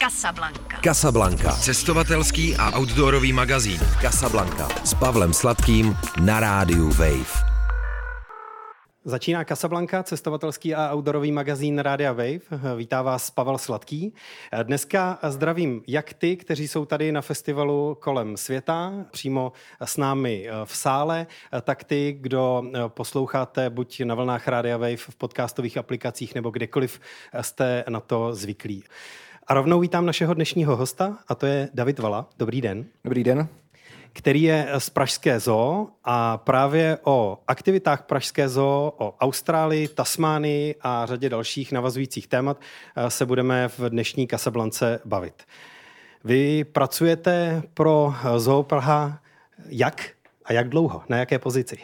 Casablanca. Casablanca. Cestovatelský a outdoorový magazín. Casablanca. S Pavlem Sladkým na rádiu Wave. Začíná Casablanca, cestovatelský a outdoorový magazín Rádia Wave. Vítá vás Pavel Sladký. Dneska zdravím jak ty, kteří jsou tady na festivalu kolem světa, přímo s námi v sále, tak ty, kdo posloucháte buď na vlnách Rádia Wave v podcastových aplikacích nebo kdekoliv jste na to zvyklí. A rovnou vítám našeho dnešního hosta, a to je David Vala. Dobrý den. Dobrý den který je z Pražské zoo a právě o aktivitách Pražské zoo, o Austrálii, Tasmánii a řadě dalších navazujících témat eh, se budeme v dnešní Kasablance bavit. Vy pracujete pro Zoo Praha jak a jak dlouho? Na jaké pozici?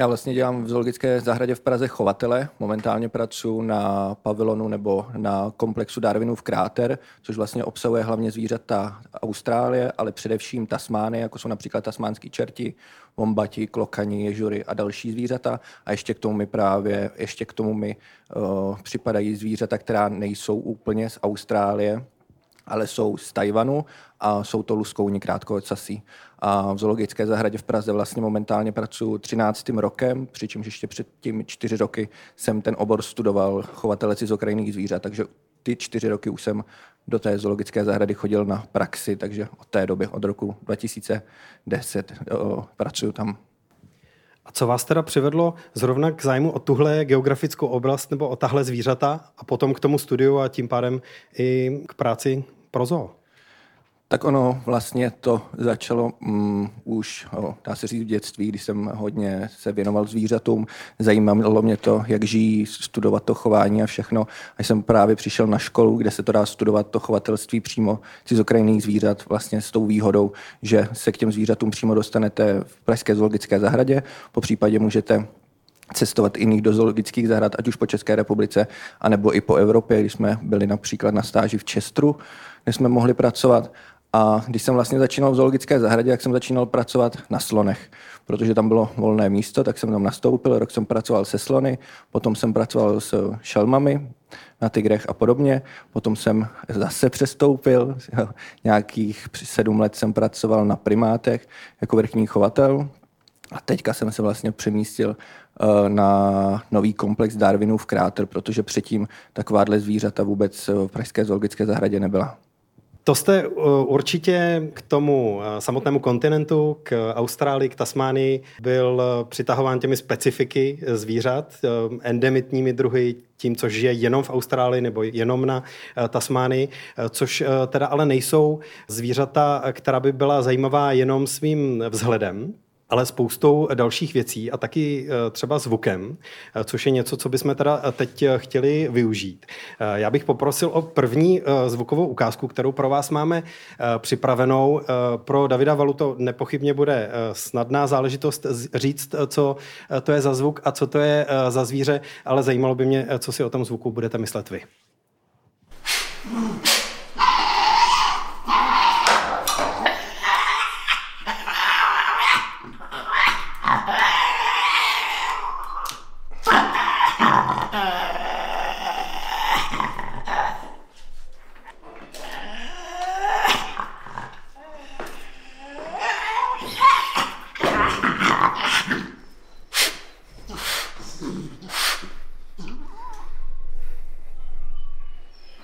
Já vlastně dělám v zoologické zahradě v Praze chovatele. Momentálně pracuji na pavilonu nebo na komplexu Darwinův kráter, což vlastně obsahuje hlavně zvířata Austrálie, ale především Tasmány, jako jsou například tasmánský čerti, vombati, klokani, ježury a další zvířata. A ještě k tomu mi právě, ještě k tomu mi uh, připadají zvířata, která nejsou úplně z Austrálie, ale jsou z Tajvanu a jsou to luskouni krátkoocasí. A v zoologické zahradě v Praze vlastně momentálně pracuji 13. rokem, přičemž ještě před tím čtyři roky jsem ten obor studoval chovatele cizokrajných zvířat, takže ty čtyři roky už jsem do té zoologické zahrady chodil na praxi, takže od té doby, od roku 2010 o, pracuji tam. A co vás teda přivedlo zrovna k zájmu o tuhle geografickou oblast nebo o tahle zvířata a potom k tomu studiu a tím pádem i k práci pro zoo? Tak ono vlastně to začalo um, už, o, dá se říct, v dětství, když jsem hodně se věnoval zvířatům. Zajímalo mě to, jak žijí, studovat to chování a všechno. A jsem právě přišel na školu, kde se to dá studovat to chovatelství přímo cizokrajných zvířat, vlastně s tou výhodou, že se k těm zvířatům přímo dostanete v Pražské zoologické zahradě. Po případě můžete cestovat jiných do zoologických zahrad, ať už po České republice, anebo i po Evropě, když jsme byli například na stáži v Čestru, kde jsme mohli pracovat. A když jsem vlastně začínal v zoologické zahradě, tak jsem začínal pracovat na slonech, protože tam bylo volné místo, tak jsem tam nastoupil, rok jsem pracoval se slony, potom jsem pracoval s šelmami na tigrech a podobně, potom jsem zase přestoupil, nějakých sedm let jsem pracoval na primátech jako vrchní chovatel. A teďka jsem se vlastně přemístil eh, na nový komplex Darwinův kráter, protože předtím takováhle zvířata vůbec v Pražské zoologické zahradě nebyla. To jste uh, určitě k tomu uh, samotnému kontinentu, k Austrálii, k Tasmánii, byl uh, přitahován těmi specifiky zvířat, endemitními druhy, tím, co žije jenom v Austrálii nebo jenom na Tasmánii, což teda ale nejsou zvířata, která by byla zajímavá jenom svým vzhledem, ale spoustou dalších věcí a taky eh, třeba zvukem, eh, což je něco, co bychom teda eh, teď chtěli využít. Já bych poprosil o první zvukovou ukázku, kterou pro vás máme připravenou. Pro Davida Valu to nepochybně bude snadná záležitost říct, co to je za zvuk a co to je za zvíře, ale zajímalo by mě, co si o tom zvuku budete myslet vy.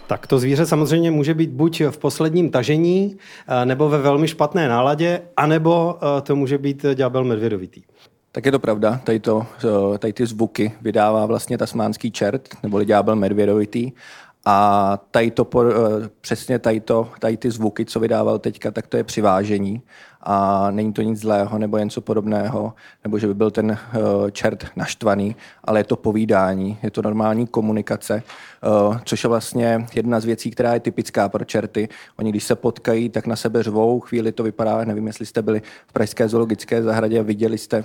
Tak to zvíře samozřejmě může být buď v posledním tažení, eh, nebo ve velmi špatné náladě, anebo eh, to může být ďábel medvědovitý. Tak je to pravda, tady, to, eh, tady ty zvuky vydává vlastně tasmánský čert, neboli ďábel medvědovitý. A tady to, přesně tady, to, tady ty zvuky, co vydával teďka, tak to je přivážení a není to nic zlého nebo něco podobného, nebo že by byl ten uh, čert naštvaný, ale je to povídání, je to normální komunikace, uh, což je vlastně jedna z věcí, která je typická pro čerty. Oni, když se potkají, tak na sebe řvou, chvíli to vypadá, nevím, jestli jste byli v Pražské zoologické zahradě a viděli jste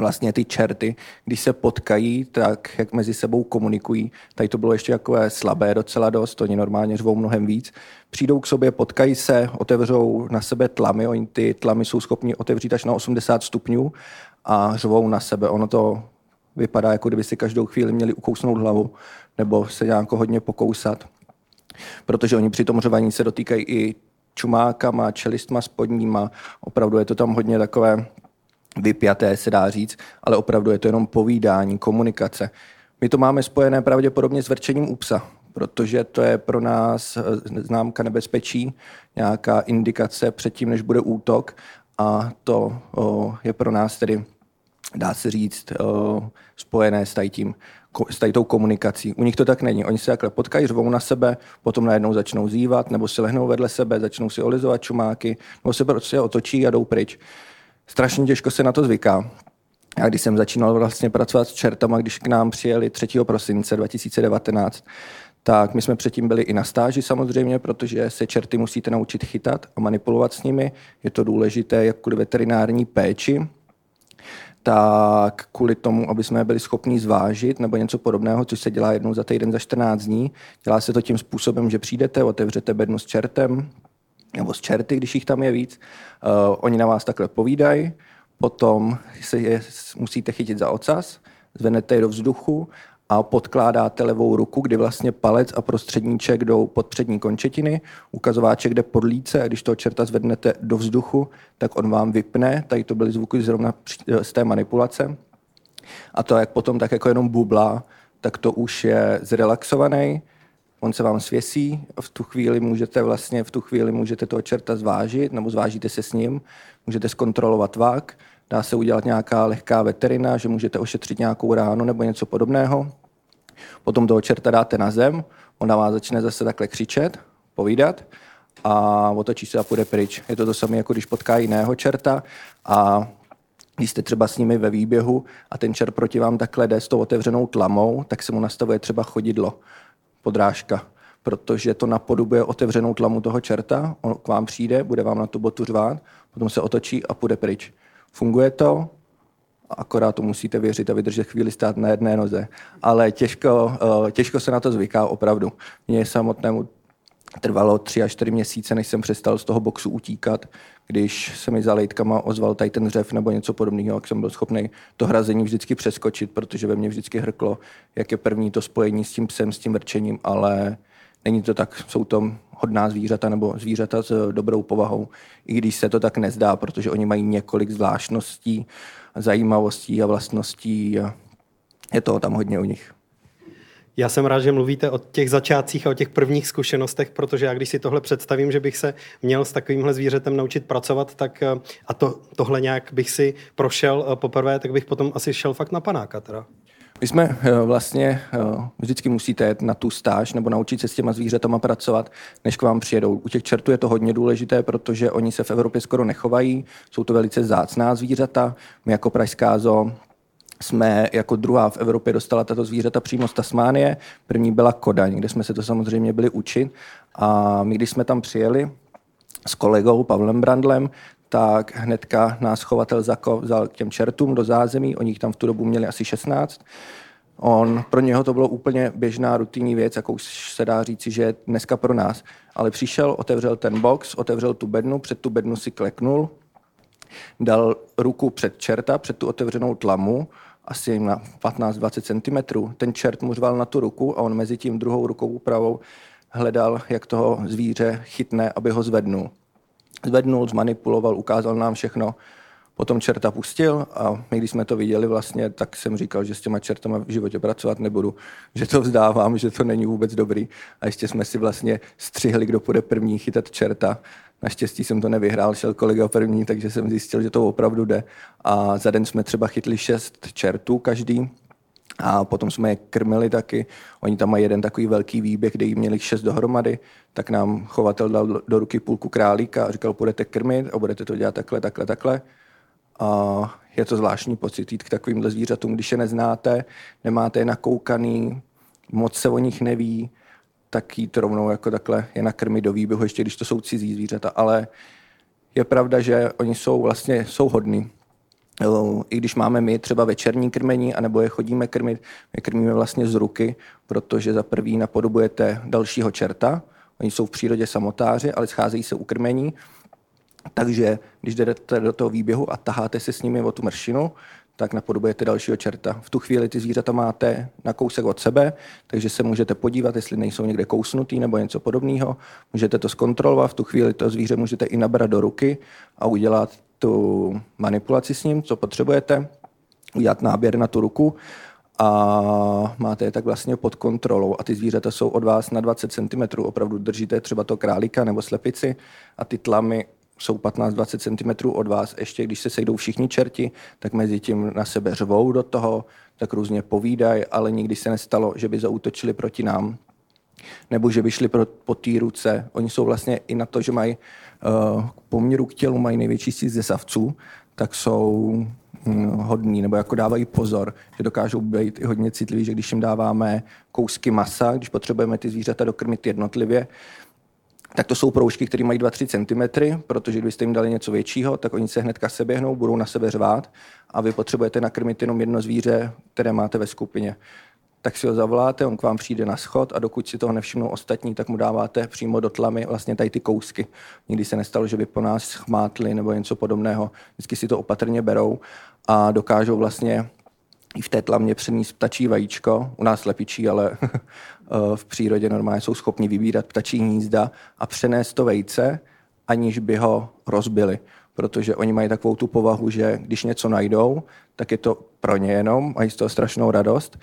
vlastně ty čerty, když se potkají, tak jak mezi sebou komunikují. Tady to bylo ještě takové slabé docela dost, oni normálně řvou mnohem víc. Přijdou k sobě, potkají se, otevřou na sebe tlamy, oni ty tlamy jsou schopni otevřít až na 80 stupňů a řvou na sebe. Ono to vypadá, jako kdyby si každou chvíli měli ukousnout hlavu nebo se nějak hodně pokousat. protože oni při tom řvaní se dotýkají i čumákama, čelistma spodníma, opravdu je to tam hodně takové vypjaté, se dá říct, ale opravdu je to jenom povídání, komunikace. My to máme spojené pravděpodobně s vrčením u psa, protože to je pro nás eh, známka nebezpečí, nějaká indikace předtím, než bude útok a to o, je pro nás tedy, dá se říct, o, spojené s tím s tady tou komunikací. U nich to tak není. Oni se takhle potkají, řvou na sebe, potom najednou začnou zývat, nebo si lehnou vedle sebe, začnou si olizovat čumáky, nebo se prostě otočí a jdou pryč. Strašně těžko se na to zvyká. Já když jsem začínal vlastně pracovat s čertama, když k nám přijeli 3. prosince 2019, tak my jsme předtím byli i na stáži samozřejmě, protože se čerty musíte naučit chytat a manipulovat s nimi. Je to důležité jak kvůli veterinární péči, tak kvůli tomu, aby jsme byli schopni zvážit nebo něco podobného, což se dělá jednou za týden za 14 dní. Dělá se to tím způsobem, že přijdete, otevřete bednu s čertem, nebo s čerty, když jich tam je víc. Uh, oni na vás takhle povídají, potom se je musíte chytit za ocas, zvednete je do vzduchu a podkládáte levou ruku, kdy vlastně palec a prostředníček jdou pod přední končetiny, ukazováček jde pod líce a když toho čerta zvednete do vzduchu, tak on vám vypne, tady to byly zvuky zrovna z té manipulace. A to, jak potom tak jako jenom bubla, tak to už je zrelaxovaný, on se vám svěsí, v tu chvíli můžete vlastně, v tu chvíli můžete toho čerta zvážit, nebo zvážíte se s ním, můžete zkontrolovat vák, dá se udělat nějaká lehká veterina, že můžete ošetřit nějakou ránu nebo něco podobného. Potom toho čerta dáte na zem, on na vás začne zase takhle křičet, povídat a otočí se a půjde pryč. Je to to samé, jako když potká jiného čerta a když jste třeba s nimi ve výběhu a ten čert proti vám takhle jde s tou otevřenou tlamou, tak se mu nastavuje třeba chodidlo, podrážka, protože to napodobuje otevřenou tlamu toho čerta, on k vám přijde, bude vám na tu botu řvát, potom se otočí a půjde pryč. Funguje to, akorát to musíte věřit a vydržet chvíli stát na jedné noze. Ale těžko, eh, těžko se na to zvyká opravdu. Mně samotnému trvalo tři až čtyři měsíce, než jsem přestal z toho boxu utíkat, když se mi za lejtkama ozval tady ten řev nebo něco podobného, jak jsem byl schopný to hrazení vždycky přeskočit, protože ve mně vždycky hrklo, jak je první to spojení s tím psem, s tím vrčením, ale není to tak, jsou to hodná zvířata nebo zvířata s dobrou povahou, i když se to tak nezdá, protože oni mají několik zvláštností, zajímavostí a vlastností a je toho tam hodně u nich. Já jsem rád, že mluvíte o těch začátcích a o těch prvních zkušenostech, protože já když si tohle představím, že bych se měl s takovýmhle zvířetem naučit pracovat, tak eh, a to, tohle nějak bych si prošel eh, poprvé, tak bych potom asi šel fakt na panáka teda. My jsme eh, vlastně, vždycky musíte jet na tu stáž nebo naučit se s těma zvířatama pracovat, než k vám přijedou. U těch čertů je to hodně důležité, protože oni se v Evropě skoro nechovají, jsou to velice zácná zvířata. My jako Pražská zoo jsme jako druhá v Evropě dostala tato zvířata přímo z Tasmánie. První byla Kodaň, kde jsme se to samozřejmě byli učit. A my, když jsme tam přijeli s kolegou Pavlem Brandlem, tak hnedka nás chovatel vzal k těm čertům do zázemí, oni tam v tu dobu měli asi 16. On, pro něho to bylo úplně běžná rutinní věc, jakou se dá říci, že dneska pro nás. Ale přišel, otevřel ten box, otevřel tu bednu, před tu bednu si kleknul, dal ruku před čerta, před tu otevřenou tlamu asi na 15-20 cm. Ten čert mu řval na tu ruku a on mezi tím druhou rukou pravou hledal, jak toho zvíře chytne, aby ho zvednul. Zvednul, zmanipuloval, ukázal nám všechno. Potom čerta pustil a my, když jsme to viděli vlastně, tak jsem říkal, že s těma čertama v životě pracovat nebudu, že to vzdávám, že to není vůbec dobrý. A ještě jsme si vlastně střihli, kdo bude první chytat čerta. Naštěstí jsem to nevyhrál, šel kolega první, takže jsem zjistil, že to opravdu jde. A za den jsme třeba chytli šest čertů každý, a potom jsme je krmili taky. Oni tam mají jeden takový velký výběh, kde jí měli šest dohromady, tak nám chovatel dal do ruky půlku králíka a říkal, budete krmit a budete to dělat takhle, takhle, takhle. A je to zvláštní pocit jít k takovýmhle zvířatům, když je neznáte, nemáte je nakoukaný, moc se o nich neví, tak jít rovnou jako takhle je nakrmit do výběhu, ještě když to jsou cizí zvířata, ale je pravda, že oni jsou vlastně jsou hodní. I když máme my třeba večerní krmení, anebo je chodíme krmit, my krmíme vlastně z ruky, protože za prvý napodobujete dalšího čerta, oni jsou v přírodě samotáři, ale scházejí se u krmení, takže když jdete do toho výběhu a taháte se s nimi o tu mršinu, tak napodobujete dalšího čerta. V tu chvíli ty zvířata máte na kousek od sebe, takže se můžete podívat, jestli nejsou někde kousnutý nebo něco podobného. Můžete to zkontrolovat, v tu chvíli to zvíře můžete i nabrat do ruky a udělat tu manipulaci s ním, co potřebujete, udělat náběr na tu ruku a máte je tak vlastně pod kontrolou a ty zvířata jsou od vás na 20 cm, opravdu držíte třeba to králíka nebo slepici a ty tlamy jsou 15-20 cm od vás. Ještě když se sejdou všichni čerti, tak mezi tím na sebe řvou do toho, tak různě povídají, ale nikdy se nestalo, že by zautočili proti nám nebo že by šli pro, po té ruce. Oni jsou vlastně i na to, že mají uh, poměru k tělu, mají největší síť ze savců, tak jsou hm, hodní, nebo jako dávají pozor, že dokážou být i hodně citliví, že když jim dáváme kousky masa, když potřebujeme ty zvířata dokrmit jednotlivě, tak to jsou proužky, které mají 2-3 cm, protože kdybyste jim dali něco většího, tak oni se hnedka seběhnou, budou na sebe řvát a vy potřebujete nakrmit jenom jedno zvíře, které máte ve skupině. Tak si ho zavoláte, on k vám přijde na schod a dokud si toho nevšimnou ostatní, tak mu dáváte přímo do tlamy vlastně tady ty kousky. Nikdy se nestalo, že by po nás chmátli nebo něco podobného. Vždycky si to opatrně berou a dokážou vlastně i v té tlamě přenést ptačí vajíčko, u nás lepičí, ale Eh, v přírodě normálně jsou schopni vybírat ptačí hnízda a přenést to vejce, aniž by ho rozbili. Protože oni mají takovou tu povahu, že když něco najdou, tak je to pro ně jenom, mají z toho strašnou radost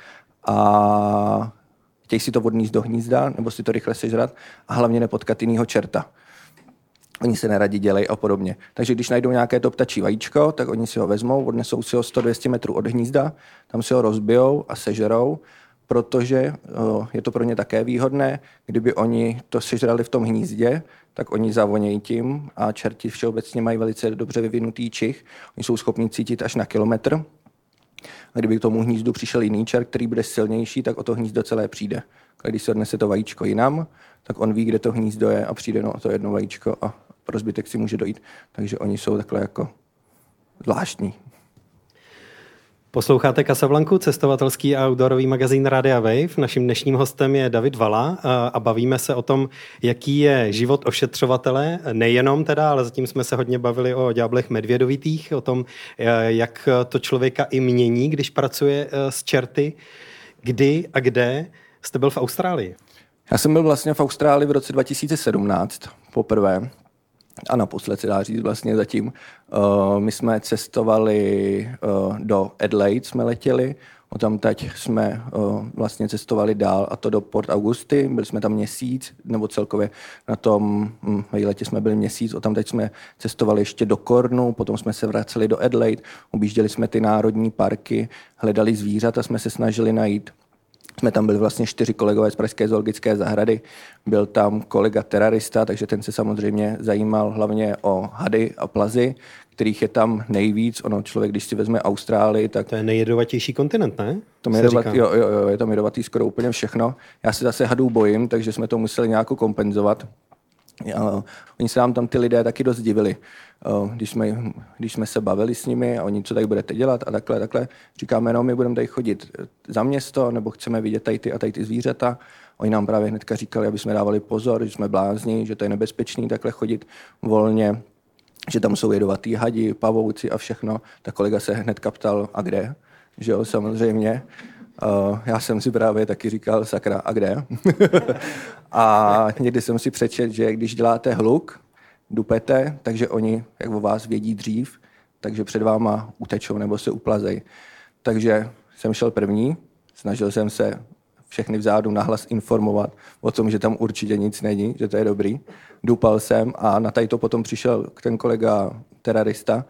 a chtějí si to odníst do hnízda nebo si to rychle sežrat a hlavně nepotkat jinýho čerta. Oni se neradi dělají a podobně. Takže když najdou nějaké to ptačí vajíčko, tak oni si ho vezmou, odnesou si ho 100-200 metrů od hnízda, tam si ho rozbijou a sežerou protože je to pro ně také výhodné. Kdyby oni to sežrali v tom hnízdě, tak oni zavonějí tím a čerti všeobecně mají velice dobře vyvinutý čich. Oni jsou schopni cítit až na kilometr. A kdyby k tomu hnízdu přišel jiný čer, který bude silnější, tak o to hnízdo celé přijde. A když se odnese to vajíčko jinam, tak on ví, kde to hnízdo je a přijde no, to jedno vajíčko a pro zbytek si může dojít. Takže oni jsou takhle jako zvláštní. Posloucháte Casablanku, cestovatelský a outdoorový magazín Radia Wave. Naším dnešním hostem je David Vala a bavíme se o tom, jaký je život ošetřovatele, nejenom teda, ale zatím jsme se hodně bavili o ďáblech medvědovitých, o tom, jak to člověka i mění, když pracuje s čerty. Kdy a kde jste byl v Austrálii? Já jsem byl vlastně v Austrálii v roce 2017 poprvé a naposled se dá říct vlastně zatím. Uh, my jsme cestovali uh, do Adelaide, jsme letěli, tam teď jsme uh, vlastně cestovali dál a to do Port Augusty, byli jsme tam měsíc, nebo celkově na tom hm, jsme byli měsíc, o tam teď jsme cestovali ještě do Kornu, potom jsme se vraceli do Adelaide, objížděli jsme ty národní parky, hledali zvířata, jsme se snažili najít jsme tam byli vlastně čtyři kolegové z Pražské zoologické zahrady. Byl tam kolega terarista, takže ten se samozřejmě zajímal hlavně o hady a plazy, kterých je tam nejvíc. Ono člověk, když si vezme Austrálii, tak... To je nejjedovatější kontinent, ne? To jedovatý, jo, jo, jo, je to jedovatý skoro úplně všechno. Já se zase hadů bojím, takže jsme to museli nějak kompenzovat. Uh, oni se nám tam ty lidé taky dost divili. Uh, když, jsme, když jsme se bavili s nimi a oni, co tady budete dělat a takhle, takhle, říkáme, no, my budeme tady chodit za město, nebo chceme vidět tady ty a tady ty zvířata. Oni nám právě hnedka říkali, aby jsme dávali pozor, že jsme blázni, že to je nebezpečný takhle chodit volně, že tam jsou jedovatý hadi, pavouci a všechno. Tak kolega se hnedka ptal, a kde? Že jo, samozřejmě. Uh, já jsem si právě taky říkal, sakra, a kde? a někdy jsem si přečet, že když děláte hluk, dupete, takže oni, jak o vás vědí dřív, takže před váma utečou nebo se uplazej. Takže jsem šel první, snažil jsem se všechny vzadu nahlas informovat o tom, že tam určitě nic není, že to je dobrý. Dupal jsem a na tady to potom přišel ten kolega terorista,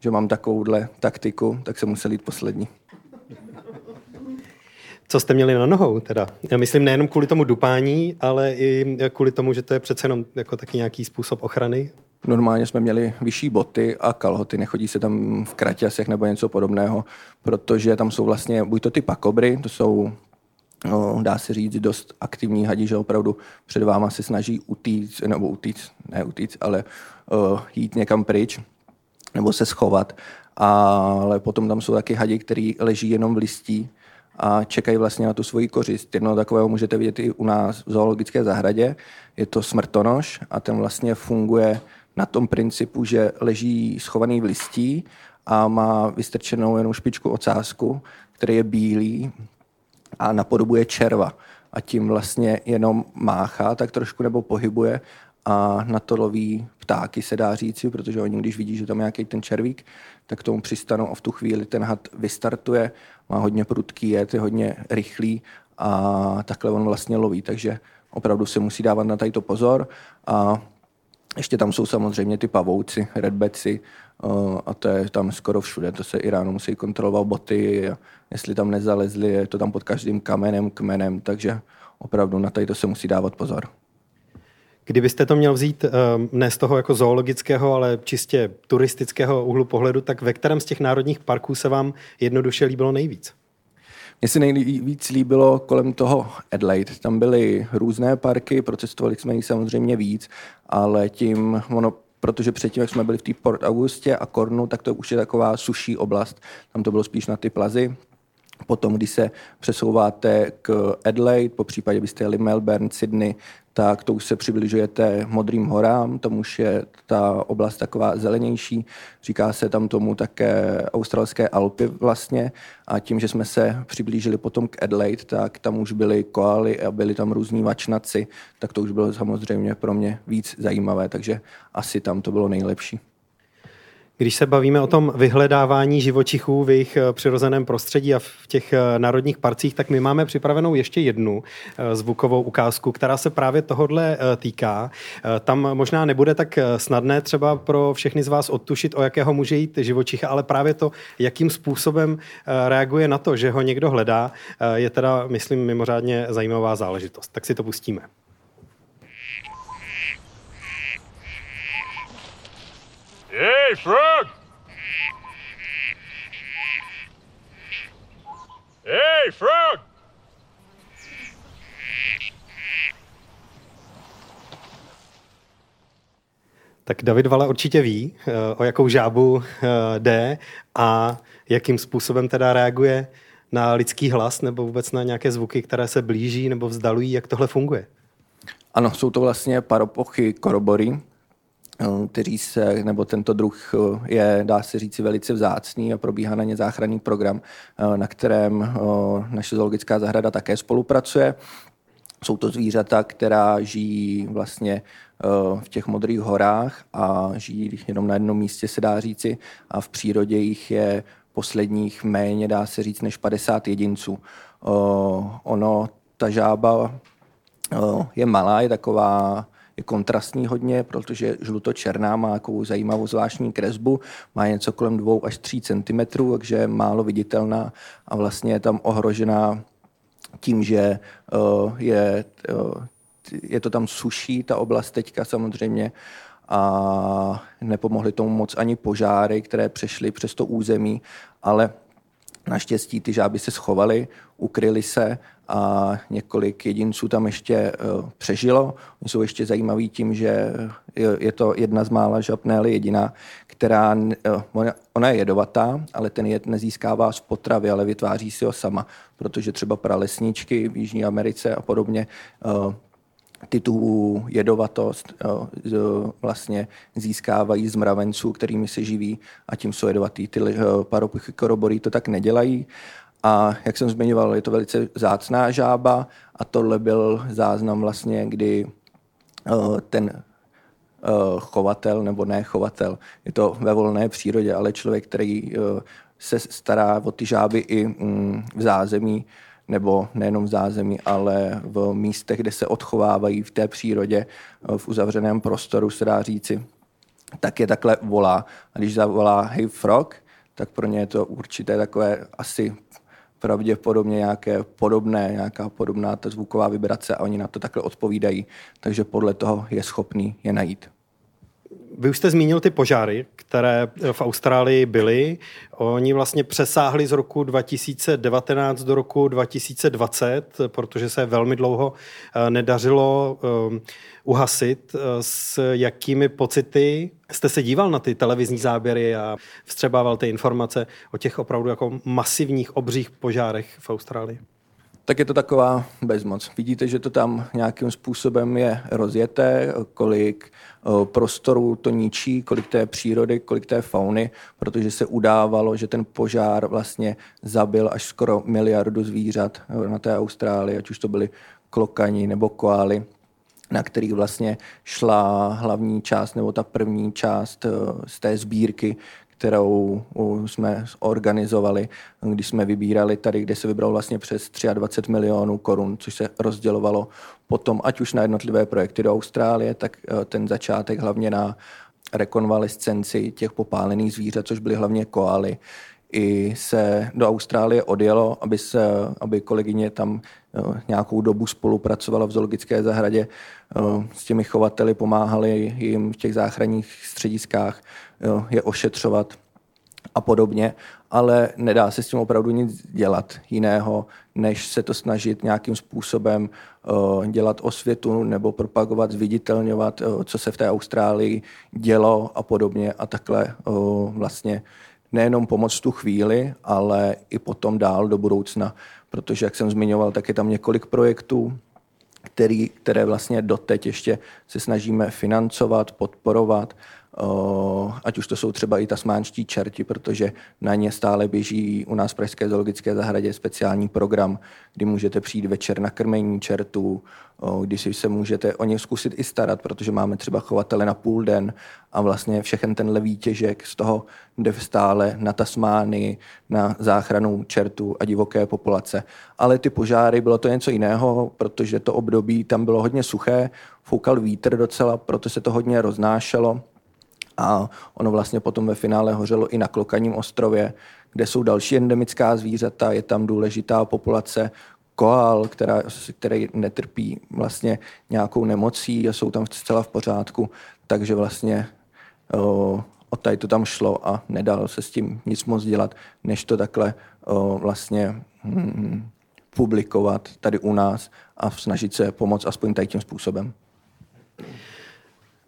že mám takovouhle taktiku, tak jsem musel jít poslední. Co jste měli na nohou teda? Já myslím nejenom kvůli tomu dupání, ale i kvůli tomu, že to je přece jenom jako taky nějaký způsob ochrany? Normálně jsme měli vyšší boty a kalhoty, nechodí se tam v kraťasech nebo něco podobného, protože tam jsou vlastně buď to ty pakobry, to jsou no, dá se říct, dost aktivní hadi, že opravdu před váma se snaží utíct, nebo utíct, ne utíct, ale uh, jít někam pryč, nebo se schovat. Ale potom tam jsou taky hadi, který leží jenom v listí a čekají vlastně na tu svoji kořist. Jedno takového můžete vidět i u nás v zoologické zahradě. Je to smrtonož a ten vlastně funguje na tom principu, že leží schovaný v listí a má vystrčenou jenom špičku ocásku, který je bílý a napodobuje červa a tím vlastně jenom máchá tak trošku nebo pohybuje a na to loví ptáky, se dá říci, protože oni, když vidí, že tam je nějaký ten červík, tak tomu přistanou a v tu chvíli ten had vystartuje, má hodně prudký jet, je hodně rychlý a takhle on vlastně loví, takže opravdu se musí dávat na to pozor a ještě tam jsou samozřejmě ty pavouci, redbeci, a to je tam skoro všude, to se Iránu musí kontrolovat boty, jestli tam nezalezli, je to tam pod každým kamenem, kmenem, takže opravdu na to se musí dávat pozor. Kdybyste to měl vzít ne z toho jako zoologického, ale čistě turistického úhlu pohledu, tak ve kterém z těch národních parků se vám jednoduše líbilo nejvíc? Mně se nejvíc líbilo kolem toho Adelaide. Tam byly různé parky, procestovali jsme jich samozřejmě víc, ale tím ono protože předtím, jak jsme byli v té Port Augustě a Kornu, tak to už je taková suší oblast. Tam to bylo spíš na ty plazy. Potom, když se přesouváte k Adelaide, po případě byste jeli Melbourne, Sydney, tak to už se přibližujete Modrým horám, tam už je ta oblast taková zelenější. Říká se tam tomu také australské Alpy vlastně a tím, že jsme se přiblížili potom k Adelaide, tak tam už byly koaly a byly tam různí vačnaci, tak to už bylo samozřejmě pro mě víc zajímavé, takže asi tam to bylo nejlepší. Když se bavíme o tom vyhledávání živočichů v jejich eh, přirozeném prostředí a v těch eh, národních parcích, tak my máme připravenou ještě jednu eh, zvukovou ukázku, která se právě tohodle týká. Tam možná nebude tak snadné třeba pro všechny z vás odtušit, o jakého může jít živočicha, ale právě to, jakým způsobem reaguje na to, že ho někdo hledá, je teda, myslím, mimořádně zajímavá záležitost. Tak si to pustíme. Hey, Frog! Hey, Frog! Tak David Vala určitě ví, eh, o jakou žábu eh, jde a jakým způsobem teda reaguje na lidský hlas nebo vůbec na nějaké zvuky, které se blíží nebo vzdalují, jak tohle funguje. Ano, jsou to vlastně paropochy korobory, kteří se, nebo tento druh eh, je, dá se říci, velice vzácný a probíhá na ně záchranný program, eh, na kterém naše zoologická zahrada také spolupracuje. Jsou to zvířata, která žijí vlastně v těch modrých horách a žijí jenom na jednom místě, se dá říci, a v přírodě jich je posledních méně, dá se říct, než 50 jedinců. Ono, ta žába je malá, je taková je kontrastní hodně, protože žluto-černá má takovou zajímavou zvláštní kresbu, má něco kolem 2 až 3 cm, takže je málo viditelná a vlastně je tam ohrožená tím, že uh, je, uh, je to tam suší, ta oblast teďka samozřejmě, a nepomohly tomu moc ani požáry, které přešly přes to území, ale Naštěstí ty žáby se schovaly, ukryly se a několik jedinců tam ještě uh, přežilo. Oni jsou ještě zajímaví tím, že je to jedna z mála žab, ne jediná, která, uh, ona je jedovatá, ale ten jed nezískává z potravy, ale vytváří si ho sama, protože třeba pralesničky v Jižní Americe a podobně tu jedovatost vlastně získávají z mravenců, kterými se živí a tím jsou jedovatý. Ty paropichy korobory to tak nedělají. A jak jsem zmiňoval, je to velice zácná žába a tohle byl záznam vlastně, kdy ten chovatel nebo ne chovatel, je to ve volné přírodě, ale člověk, který se stará o ty žáby i mm, v zázemí, nebo nejenom v zázemí, ale v místech, kde se odchovávají v té přírodě, v uzavřeném prostoru, se dá říci, tak je takhle volá. A když zavolá Hey Frog, tak pro ně je to určité takové asi pravděpodobně nějaké podobné, nějaká podobná ta zvuková vibrace a oni na to takhle odpovídají, takže podle toho je schopný je najít. Vy už jste zmínil ty požáry, které v Austrálii byly. Oni vlastně přesáhli z roku 2019 do roku 2020, protože se velmi dlouho eh, nedařilo eh, uhasit. Eh, s jakými pocity jste se díval na ty televizní záběry a vstřebával ty informace o těch opravdu jako masivních obřích požárech v Austrálii? Tak je to taková bezmoc. Vidíte, že to tam nějakým způsobem je rozjeté, kolik prostoru to ničí, kolik té přírody, kolik té fauny, protože se udávalo, že ten požár vlastně zabil až skoro miliardu zvířat na té Austrálii, ať už to byly klokani nebo koály na který vlastně šla hlavní část nebo ta první část z té sbírky, kterou jsme organizovali, když jsme vybírali tady, kde se vybral vlastně přes 23 milionů korun, což se rozdělovalo potom, ať už na jednotlivé projekty do Austrálie, tak eh, ten začátek hlavně na rekonvalescenci těch popálených zvířat, což byly hlavně koaly, i se do Austrálie odjelo, aby, se, aby kolegyně tam eh, nějakou dobu spolupracovala v zoologické zahradě eh, s těmi chovateli, pomáhali jim v těch záchranných střediskách je ošetřovat a podobně, ale nedá se s tím opravdu nic dělat jiného, než se to snažit nějakým způsobem dělat osvětu nebo propagovat, zviditelňovat, co se v té Austrálii dělo a podobně. A takhle vlastně nejenom pomoct tu chvíli, ale i potom dál do budoucna, protože, jak jsem zmiňoval, tak je tam několik projektů, který, které vlastně doteď ještě se snažíme financovat, podporovat ať už to jsou třeba i tasmánští čerti, protože na ně stále běží u nás v Pražské zoologické zahradě speciální program, kdy můžete přijít večer na krmení čertů, kdy si se můžete o ně zkusit i starat, protože máme třeba chovatele na půl den a vlastně všechen ten výtěžek z toho jde stále na Tasmány, na záchranu čertů a divoké populace. Ale ty požáry, bylo to něco jiného, protože to období tam bylo hodně suché, foukal vítr docela, proto se to hodně roznášelo a ono vlastně potom ve finále hořelo i na Klokaním ostrově, kde jsou další endemická zvířata, je tam důležitá populace koal, která, který netrpí vlastně nějakou nemocí a jsou tam zcela v pořádku, takže vlastně o, o tady to tam šlo a nedalo se s tím nic moc dělat, než to takhle o, vlastně hm, publikovat tady u nás a snažit se pomoct aspoň tady tím způsobem.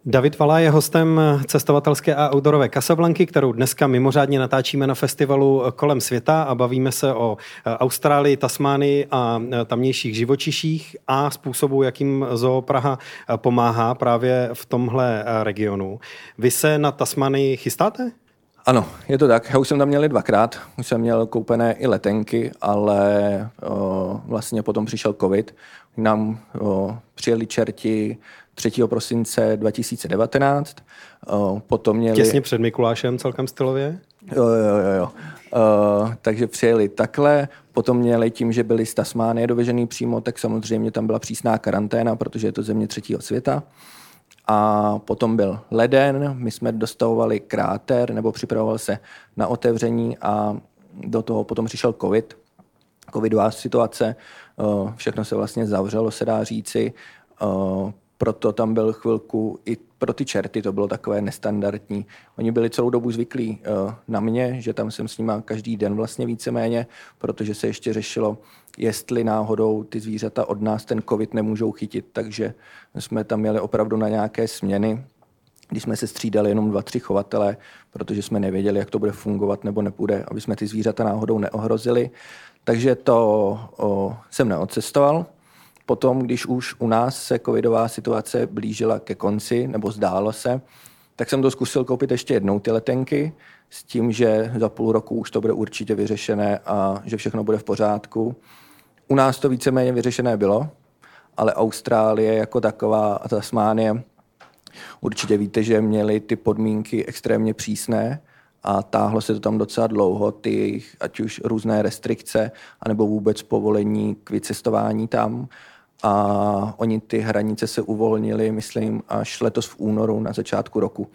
David Vala je hostem cestovatelské a outdoorové Casablanky, kterou dneska mimořádně natáčíme na festivalu kolem světa a bavíme se o Austrálii, Tasmánii a tamnějších živočiších a způsobu, jakým Zoo Praha pomáhá právě v tomhle regionu. Vy se na Tasmánii chystáte? Ano, je to tak. Já už jsem tam měl dvakrát. Už jsem měl koupené i letenky, ale o, vlastně potom přišel covid. Nám o, přijeli čerti 3. prosince 2019. Potom měli... Těsně před Mikulášem celkem stylově? Jo, jo, jo. jo. Uh, takže přijeli takhle, potom měli tím, že byli z Tasmánie dovežený přímo, tak samozřejmě tam byla přísná karanténa, protože je to země třetího světa. A potom byl leden, my jsme dostavovali kráter, nebo připravoval se na otevření a do toho potom přišel covid, covidová situace, uh, všechno se vlastně zavřelo, se dá říci. Proto tam byl chvilku i pro ty čerty to bylo takové nestandardní. Oni byli celou dobu zvyklí uh, na mě, že tam jsem s nima každý den vlastně víceméně, protože se ještě řešilo, jestli náhodou ty zvířata od nás ten covid nemůžou chytit, takže jsme tam měli opravdu na nějaké směny, když jsme se střídali jenom dva, tři chovatele, protože jsme nevěděli, jak to bude fungovat nebo nepůjde, aby jsme ty zvířata náhodou neohrozili. Takže to o, jsem neodcestoval, Potom, když už u nás se covidová situace blížila ke konci, nebo zdálo se, tak jsem to zkusil koupit ještě jednou ty letenky s tím, že za půl roku už to bude určitě vyřešené a že všechno bude v pořádku. U nás to víceméně vyřešené bylo, ale Austrálie jako taková a Tasmánie určitě víte, že měli ty podmínky extrémně přísné a táhlo se to tam docela dlouho, ty ať už různé restrikce, anebo vůbec povolení k vycestování tam a oni ty hranice se uvolnili, myslím, až letos v únoru na začátku roku.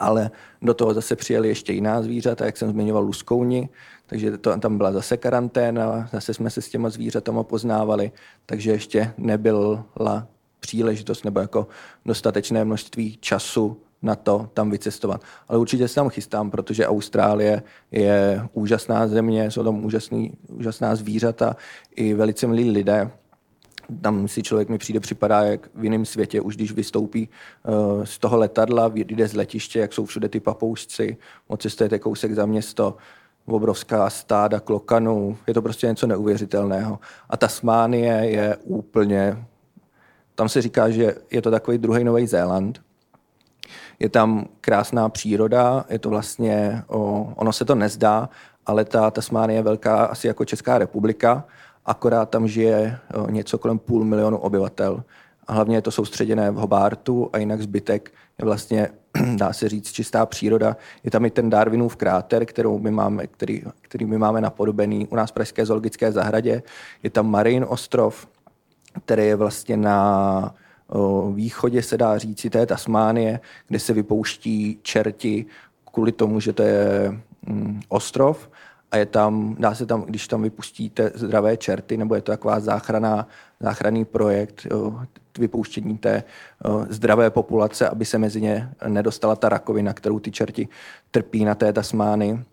Ale do toho zase přijeli ještě jiná zvířata, jak jsem zmiňoval, luskouni, takže to, tam byla zase karanténa, zase jsme se s těma zvířatama poznávali, takže ještě nebyla příležitost nebo jako dostatečné množství času na to tam vycestovat. Ale určitě se tam chystám, protože Austrálie je úžasná země, jsou tam úžasný, úžasná zvířata i velice milí lidé tam si člověk mi přijde, připadá jak v jiném světě, už když vystoupí uh, z toho letadla, jde z letiště, jak jsou všude ty papoušci, odcestujete kousek za město, obrovská stáda klokanů, je to prostě něco neuvěřitelného. A Tasmánie je úplně, tam se říká, že je to takový druhý Nový Zéland. Je tam krásná příroda, je to vlastně, o, ono se to nezdá, ale ta Tasmánie je velká asi jako Česká republika, akorát tam žije o, něco kolem půl milionu obyvatel. A hlavně je to soustředěné v Hobartu a jinak zbytek je vlastně, dá se říct, čistá příroda. Je tam i ten Darwinův kráter, kterou my máme, který, který my máme napodobený u nás v Pražské zoologické zahradě. Je tam Marin ostrov, který je vlastně na o, východě, se dá říci, té Tasmánie, kde se vypouští čerti kvůli tomu, že to je mm, ostrov a je tam, dá se tam, když tam vypustíte zdravé čerty, nebo je to taková záchraná, záchranný projekt, jo, vypouštění té jo, zdravé populace, aby se mezi ně nedostala ta rakovina, kterou ty čerti trpí na té Tasmány,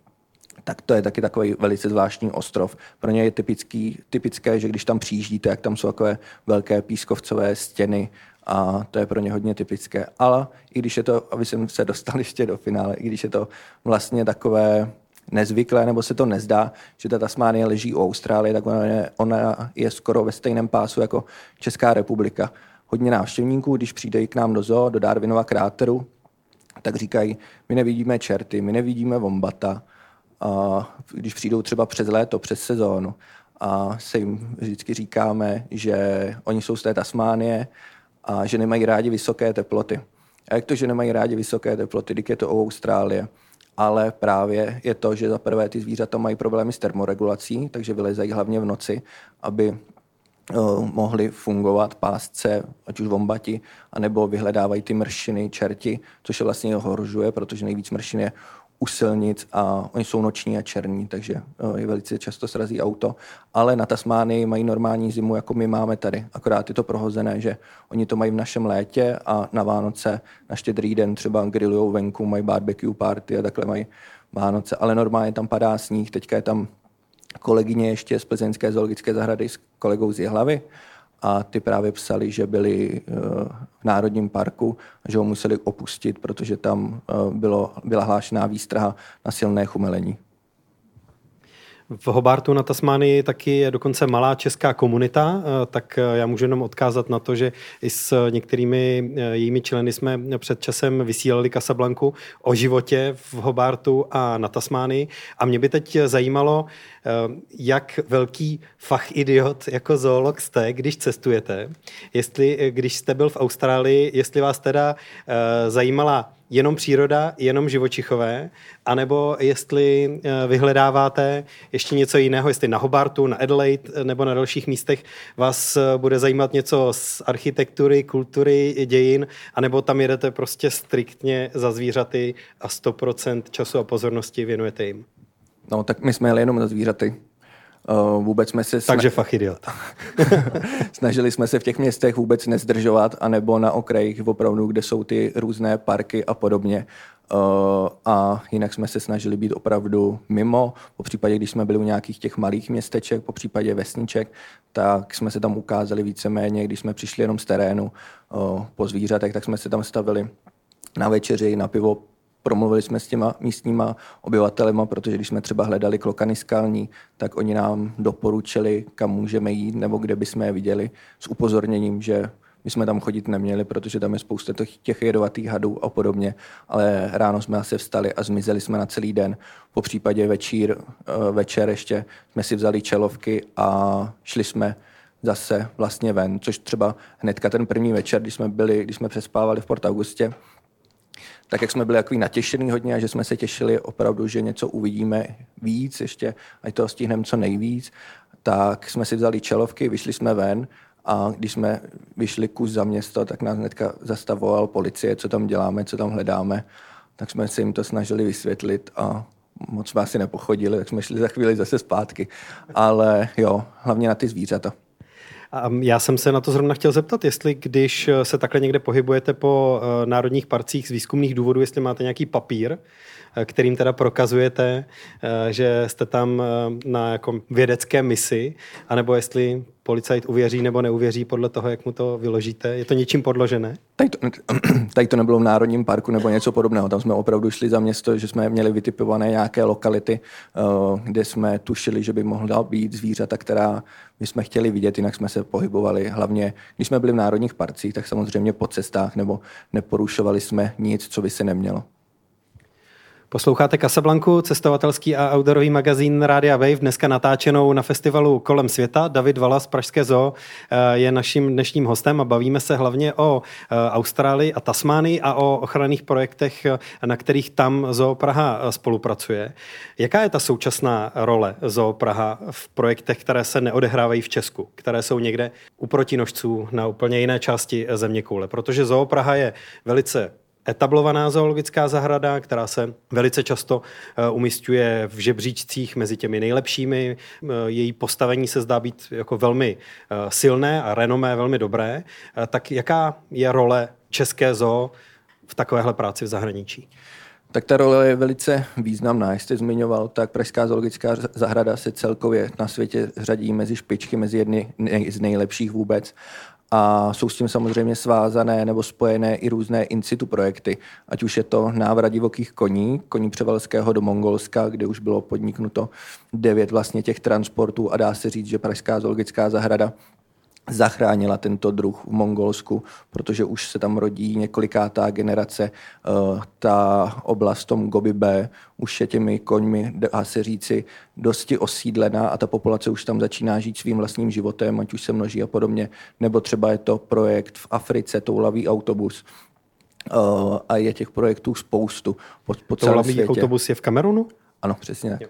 tak to je taky takový velice zvláštní ostrov. Pro ně je typický, typické, že když tam přijíždíte, jak tam jsou takové velké pískovcové stěny, a to je pro ně hodně typické. Ale i když je to, aby jsem se dostal ještě do finále, i když je to vlastně takové nezvyklé, nebo se to nezdá, že ta Tasmánie leží u Austrálie, tak ona je, ona je skoro ve stejném pásu jako Česká republika. Hodně návštěvníků, když přijde k nám do zoo, do Darwinova kráteru, tak říkají, my nevidíme čerty, my nevidíme vombata, a když přijdou třeba přes léto, přes sezónu, a se jim vždycky říkáme, že oni jsou z té Tasmánie a že nemají rádi vysoké teploty. A jak to, že nemají rádi vysoké teploty, když je to o Austrálie? Ale právě je to, že za prvé ty zvířata mají problémy s termoregulací, takže vylezají hlavně v noci, aby eh, mohli fungovat pásce, ať už vombati, anebo vyhledávají ty mršiny, čerti, což je vlastně ohrožuje, protože nejvíc mršin je u silnic a oni jsou noční a černí, takže eh, je velice často srazí auto. Ale na Tasmánii mají normální zimu, jako my máme tady. Akorát je to prohozené, že oni to mají v našem létě a na Vánoce, na štědrý den třeba grillujou venku, mají barbecue party a takhle mají Vánoce. Ale normálně tam padá sníh, teďka je tam kolegyně ještě z Plzeňské zoologické zahrady s kolegou z Jihlavy a ty právě psali, že byli eh, v Národním parku, že ho museli opustit, protože tam eh, bylo, byla hlášená výstraha na silné chumelení. V Hobartu na Tasmánii taky je dokonce malá česká komunita, eh, tak eh, já můžu jenom odkázat na to, že i s některými eh, jejími členy jsme před časem vysílali Casablanku o životě v Hobartu a na Tasmánii. A mě by teď zajímalo, jak velký fach idiot jako zoolog jste, když cestujete. Jestli, když jste byl v Austrálii, jestli vás teda zajímala jenom příroda, jenom živočichové, anebo jestli eh, vyhledáváte ještě něco jiného, jestli na Hobartu, na Adelaide eh, nebo na dalších místech vás eh, bude zajímat něco z architektury, kultury, dějin, anebo tam jedete prostě striktně za zvířaty a 100% času a pozornosti věnujete jim. No, tak my jsme jeli jenom za zvířaty. Uh, vůbec jsme se... Takže fach idiot. Snažili jsme se v těch městech vůbec nezdržovat, anebo na okrajích opravdu, kde jsou ty různé parky a podobně. Uh, a jinak jsme se snažili být opravdu mimo. Po případě, když jsme byli u nějakých těch malých městeček, po případě vesniček, tak jsme se tam ukázali víceméně, když jsme přišli jenom z terénu uh, po zvířatech, tak jsme se tam stavili na večeři, na pivo promluvili jsme s těma místníma obyvatelema, protože když jsme třeba hledali klokany skalní, tak oni nám doporučili, kam můžeme jít nebo kde bychom je viděli s upozorněním, že my jsme tam chodit neměli, protože tam je spousta těch jedovatých hadů a podobně, ale ráno jsme asi vstali a zmizeli jsme na celý den. Po případě večír, eh, večer ještě jsme si vzali čelovky a šli jsme zase vlastně ven, což třeba hnedka ten první večer, když jsme byli, když jsme přespávali v Port Augustě, tak jak jsme byli takový natěšený hodně a že jsme se těšili opravdu, že něco uvidíme víc ještě, ať to stihneme co nejvíc, tak jsme si vzali čelovky, vyšli jsme ven a když jsme vyšli kus za město, tak nás hnedka zastavoval policie, co tam děláme, co tam hledáme. Tak jsme se jim to snažili vysvětlit a moc jsme asi nepochodili, tak jsme šli za chvíli zase zpátky. Ale jo, hlavně na ty zvířata. Já jsem se na to zrovna chtěl zeptat, jestli když se takhle někde pohybujete po eh, národních parcích z výzkumných důvodů, jestli máte nějaký papír, eh, kterým teda prokazujete, eh, že jste tam na jako vědecké misi, anebo jestli policajt uvěří nebo neuvěří podle toho, jak mu to vyložíte? Je to něčím podložené? Tady to, tady to nebylo v Národním parku nebo něco podobného. Tam jsme opravdu šli za město, že jsme měli vytipované nějaké lokality, eh, kde jsme tušili, že by mohla být zvířata, která my jsme chtěli vidět, jinak jsme se pohybovali. Hlavně, když jsme byli v národních parcích, tak samozřejmě po cestách nebo neporušovali jsme nic, co by se nemělo. Posloucháte Casablanku, cestovatelský a outdoorový magazín Rádia Wave, dneska natáčenou na festivalu Kolem světa. David Vala z Pražské zoo eh, je naším dnešním hostem a bavíme se hlavně o eh, Austrálii a Tasmánii a o ochranných projektech, eh, na kterých tam Zoo Praha spolupracuje. Jaká je ta současná role Zoo Praha v projektech, které se neodehrávají v Česku, které jsou někde u protinožců na úplně jiné části země koule? Protože Zoo Praha je velice etablovaná zoologická zahrada, která se velice často eh, umistuje v žebříčcích mezi těmi nejlepšími. Eh, její postavení se zdá být jako velmi eh, silné a renomé velmi dobré. Tak jaká je role české zoo v takovéhle práci v zahraničí? Tak ta role je velice významná. Jak jste zmiňoval, tak Pražská zoologická zahrada se celkově na světě řadí mezi špičky, mezi jedny z nejlepších vůbec a jsou s tím samozřejmě svázané nebo spojené i různé in situ projekty, ať už je to návrat divokých koní, koní Převalského do Mongolska, kde už bylo podniknuto devět vlastně těch transportů a dá se říct, že Pražská zoologická zahrada zachránila tento druh v Mongolsku, protože už se tam rodí několikátá generace. Eh, ta oblast tom Gobi B už je těmi koňmi, dá se říci, dosti osídlená a ta populace už tam začíná žít svým vlastním životem, ať už se množí a podobně. Nebo třeba je to projekt v Africe, toulavý autobus, Uh, a je těch projektů spoustu po, po celém světě. autobus je v Kamerunu? Ano, přesně tak.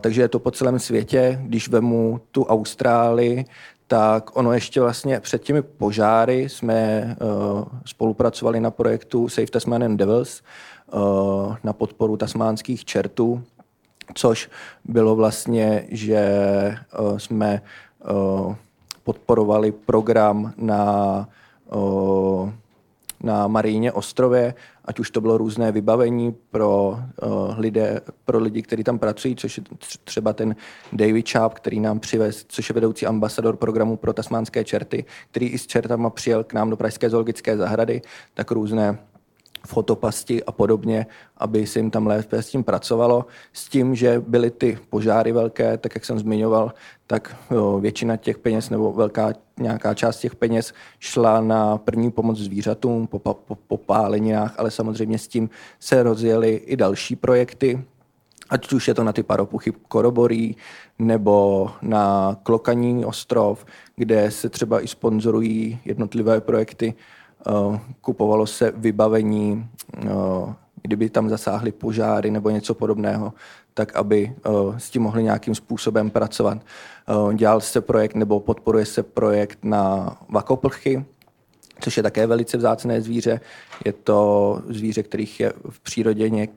Takže je to po celém světě. Když vemu tu Austrálii, tak ono ještě vlastně před těmi požáry jsme uh, spolupracovali na projektu Save Tasman and Devils uh, na podporu tasmánských čertů, což bylo vlastně, že uh, jsme uh, podporovali program na uh, na Maríně ostrově, ať už to bylo různé vybavení pro, uh, lidé, pro lidi, kteří tam pracují, což je třeba ten David Chap, který nám přivez, což je vedoucí ambasador programu pro tasmánské čerty, který i s čertama přijel k nám do Pražské zoologické zahrady, tak různé fotopasti a podobně, aby se jim tam lépe s tím pracovalo. S tím, že byly ty požáry velké, tak jak jsem zmiňoval, tak většina těch peněz nebo velká nějaká část těch peněz šla na první pomoc zvířatům po, po, po páleninách, ale samozřejmě s tím se rozjeli i další projekty, ať už je to na ty paropuchy Koroborí nebo na Klokaní ostrov, kde se třeba i sponzorují jednotlivé projekty kupovalo se vybavení, eh, kdyby tam zasáhly požáry nebo něco podobného, tak aby eh, s tím mohli nějakým způsobem pracovat. Dělal se projekt nebo podporuje se projekt na vakoplchy, což je také velice vzácné zvíře. Je to zvíře, kterých je v přírodě ně,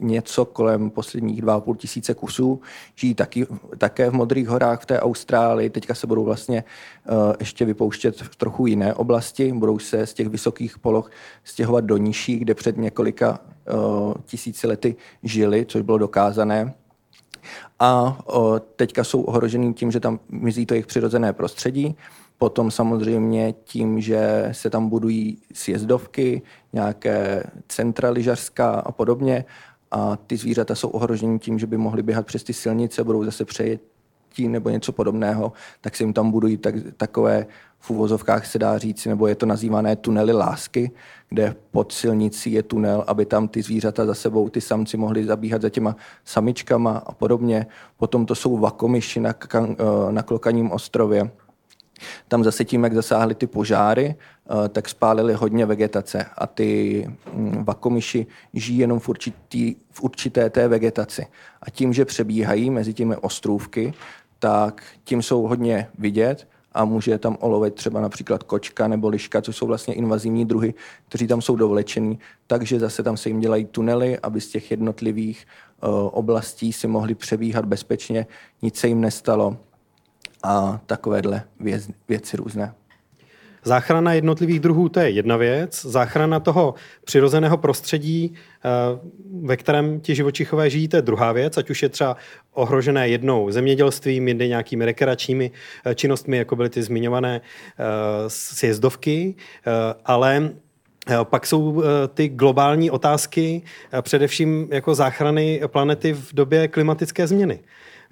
něco kolem posledních 2,5 tisíce kusů. Žijí taky, také v Modrých horách v té Austrálii. Teďka se budou vlastně uh, ještě vypouštět v trochu jiné oblasti. Budou se z těch vysokých poloh stěhovat do nižší, kde před několika uh, tisíci lety žili, což bylo dokázané. A uh, teďka jsou ohrožený tím, že tam mizí to jejich přirozené prostředí. Potom samozřejmě tím, že se tam budují sjezdovky, nějaké centra lyžařská a podobně a ty zvířata jsou ohroženy tím, že by mohly běhat přes ty silnice, budou zase přejet nebo něco podobného, tak se jim tam budují tak, takové v uvozovkách se dá říct, nebo je to nazývané tunely lásky, kde pod silnicí je tunel, aby tam ty zvířata za sebou, ty samci mohli zabíhat za těma samičkama a podobně. Potom to jsou vakomyši na, na Klokaním ostrově, tam zase tím, jak zasáhly ty požáry, eh, tak spálili hodně vegetace. A ty mm, vakomyši žijí jenom v, určitý, v určité té vegetaci. A tím, že přebíhají mezi těmi ostrůvky, tak tím jsou hodně vidět a může tam olovit třeba například kočka nebo liška, což jsou vlastně invazivní druhy, kteří tam jsou dovlečení, takže zase tam se jim dělají tunely, aby z těch jednotlivých uh, oblastí si mohli přebíhat bezpečně, nic se jim nestalo a takovéhle věc, věci různé. záchrana jednotlivých druhů to je jedna věc, záchrana toho přirozeného prostředí, eh, ve kterém ti živočichové žijí, to je druhá věc, ať už je třeba ohrožené jednou zemědělstvím, jindy nějakými rekreačními eh, činnostmi, jako byly ty zmiňované sjezdovky, ale pak jsou ty globální otázky, především jako záchrany planety v době klimatické změny.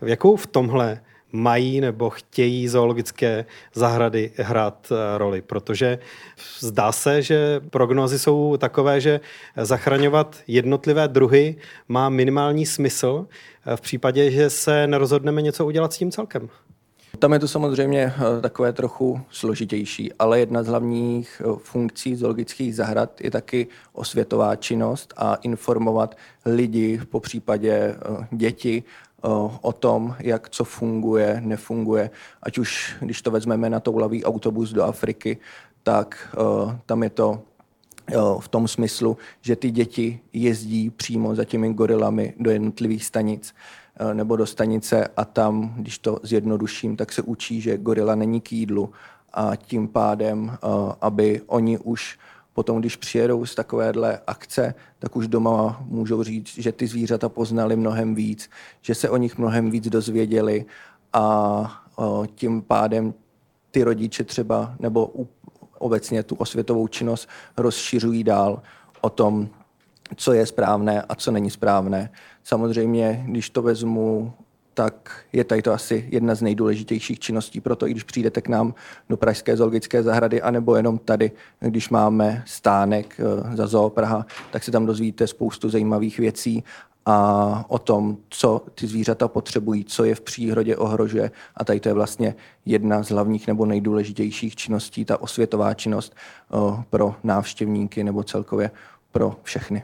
Jakou v tomhle mají nebo chtějí zoologické zahrady hrát eh, roli, protože zdá se, že prognozy jsou takové, že zachraňovat jednotlivé druhy má minimální smysl eh, v případě, že se nerozhodneme něco udělat s tím celkem. Tam je to samozřejmě eh, takové trochu složitější, ale jedna z hlavních funkcí zoologických zahrad je taky osvětová činnost a informovat lidi, po případě děti, o tom, jak co funguje, nefunguje. Ať už, když to vezmeme na toulavý autobus do Afriky, tak tam je to v tom smyslu, že ty děti jezdí přímo za těmi gorilami do jednotlivých stanic nebo do stanice a tam, když to zjednoduším, tak se učí, že gorila není k jídlu a tím pádem, aby oni už Potom, když přijedou z takovéhle akce, tak už doma můžou říct, že ty zvířata poznali mnohem víc, že se o nich mnohem víc dozvěděli a tím pádem ty rodiče třeba nebo obecně tu osvětovou činnost rozšiřují dál o tom, co je správné a co není správné. Samozřejmě, když to vezmu tak je tady to asi jedna z nejdůležitějších činností. Proto i když přijdete k nám do Pražské zoologické zahrady, anebo jenom tady, když máme stánek eh, za Zoo Praha, tak se tam dozvíte spoustu zajímavých věcí a o tom, co ty zvířata potřebují, co je v přírodě ohrožuje. A tady to je vlastně jedna z hlavních nebo nejdůležitějších činností, ta osvětová činnost eh, pro návštěvníky nebo celkově pro všechny.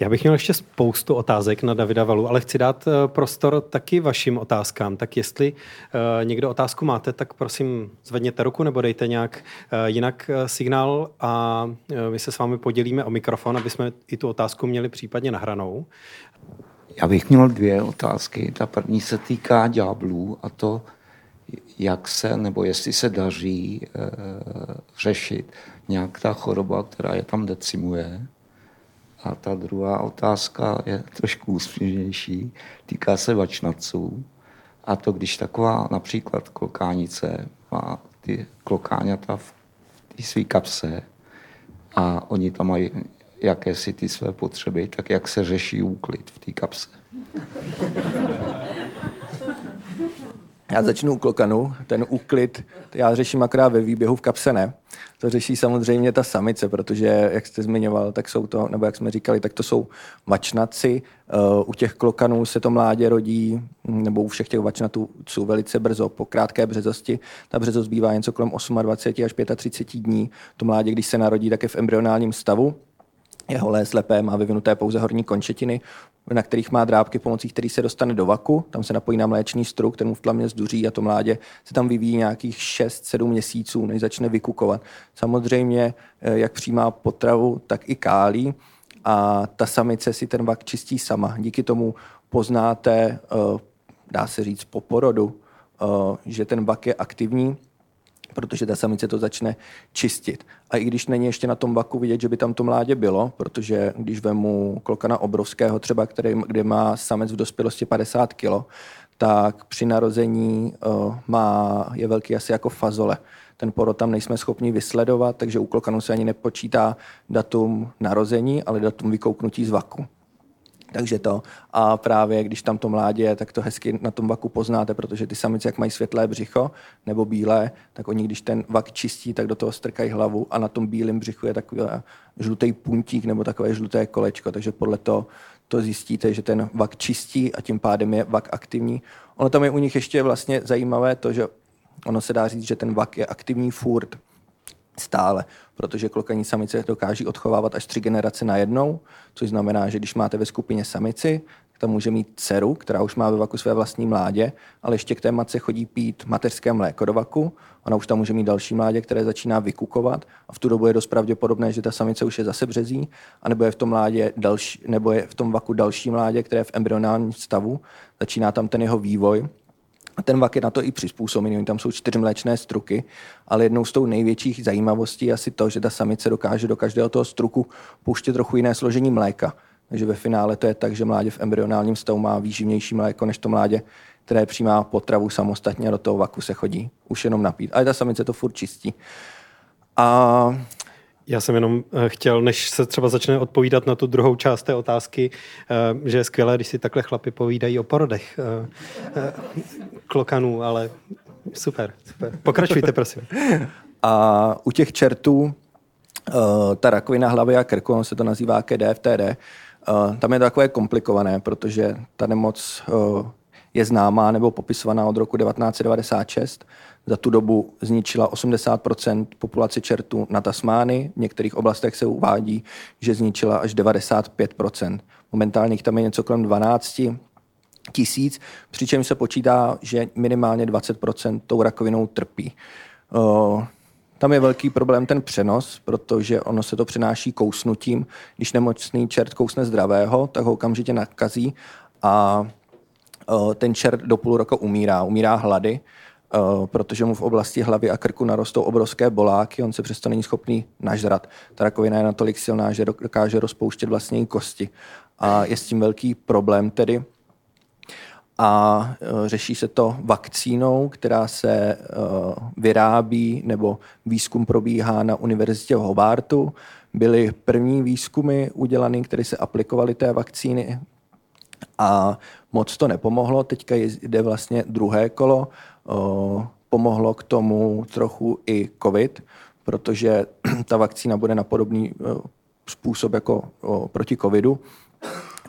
Já bych měl ještě spoustu otázek na Davida Valu, ale chci dát eh, prostor taky vašim otázkám. Tak jestli uh, někdo otázku máte, tak prosím zvedněte ruku nebo dejte nějak uh, jinak signál a my se s vámi podělíme o mikrofon, aby jsme i tu otázku měli případně nahranou. Já bych měl dvě otázky. Ta první se týká ďáblů a to, jak se nebo jestli se daří uh, řešit nějak ta choroba, která je tam decimuje a ta druhá otázka je trošku úsměvnější, týká se vačnaců. A to, když taková například klokánice má ty klokáňata v té své kapse a oni tam mají jakési ty své potřeby, tak jak se řeší úklid v té kapse. Já začnu u klokanu, ten úklid, já řeším akorát ve výběhu v kapse ne. To řeší samozřejmě ta samice, protože, jak jste zmiňoval, tak jsou to, nebo jak jsme říkali, tak to jsou vačnaci. Eh, u těch klokanů se to mládě rodí, nebo u všech těch vačnatů jsou velice brzo, po krátké březosti. Ta březost bývá něco kolem 28 až 35 dní. To mládě, když se narodí, tak je v embryonálním stavu je holé, slepé, má vyvinuté pouze horní končetiny, na kterých má drábky, pomocí kterých se dostane do vaku. Tam se napojí na mléčný struk, ten mu v tlamě zduří a to mládě se tam vyvíjí nějakých 6-7 měsíců, než začne vykukovat. Samozřejmě, eh, jak přijímá potravu, tak i kálí a ta samice si ten vak čistí sama. Díky tomu poznáte, eh, dá se říct, po porodu, eh, že ten vak je aktivní, protože ta samice to začne čistit. A i když není ještě na tom vaku vidět, že by tam to mládě bylo, protože když vemu klokana obrovského třeba, který, kde má samec v dospělosti 50 kg, tak při narození uh, má, je velký asi jako fazole. Ten porod tam nejsme schopni vysledovat, takže u klokanu se ani nepočítá datum narození, ale datum vykouknutí z vaku. Takže to. A právě když tam to mládě je, tak to hezky na tom vaku poznáte, protože ty samice, jak mají světlé břicho nebo bílé, tak oni, když ten vak čistí, tak do toho strkají hlavu a na tom bílém břichu je takový žlutý puntík nebo takové žluté kolečko. Takže podle toho to zjistíte, že ten vak čistí a tím pádem je vak aktivní. Ono tam je u nich ještě vlastně zajímavé to, že ono se dá říct, že ten vak je aktivní furt stále, protože klokaní samice dokáží odchovávat až tři generace najednou, což znamená, že když máte ve skupině samici, tam může mít dceru, která už má ve vaku své vlastní mládě, ale ještě k té matce chodí pít mateřské mléko do vaku. Ona už tam může mít další mládě, které začíná vykukovat a v tu dobu je dost pravděpodobné, že ta samice už je zase březí, anebo je v tom, mládě další, nebo je v tom vaku další mládě, které je v embryonálním stavu. Začíná tam ten jeho vývoj A ten vak je na to i přizpůsobený. Tam jsou čtyři mléčné struky, ale jednou z tou největších zajímavostí je asi to, že ta samice dokáže do každého toho struku pouštět trochu jiné složení mléka. Takže ve finále to je tak, že mládě v embryonálním stavu má výživnější mléko než to mládě, které přijímá potravu samostatně a do toho vaku se chodí už jenom napít. Ale ta samice to furt čistí. A já jsem jenom eh, chtěl, než se třeba začne odpovídat na tu druhou část té otázky, eh, že je skvělé, když si takhle chlapi povídají o porodech eh, klokanů, ale super, super. Pokračujte, prosím. A u těch čertů ta rakovina hlavy a krku, on se to nazývá KDFTD, tam je to takové komplikované, protože ta nemoc je známá nebo popisovaná od roku 1996 za tu dobu zničila 80% populace čertů na Tasmány. V některých oblastech se uvádí, že zničila až 95% Momentálně tam je něco kolem 12 tisíc, přičemž se počítá, že minimálně 20% tou rakovinou trpí. Tam je velký problém ten přenos, protože ono se to přenáší kousnutím. Když nemocný čert kousne zdravého, tak ho okamžitě nakazí a ten čert do půl roku umírá. Umírá hlady Eh, protože mu v oblasti hlavy a krku narostou obrovské boláky, on se přesto není schopný nažrat. Ta rakovina je natolik silná, že dokáže rozpouštět vlastně i kosti. A je s tím velký problém tedy. A eh, řeší se to vakcínou, která se eh, vyrábí, nebo výzkum probíhá na univerzitě v Hobartu. Byly první výzkumy udělané, které se aplikovaly té vakcíny a moc to nepomohlo. Teďka jde vlastně druhé kolo Pomohlo k tomu trochu i COVID, protože ta vakcína bude na podobný způsob jako proti COVIDu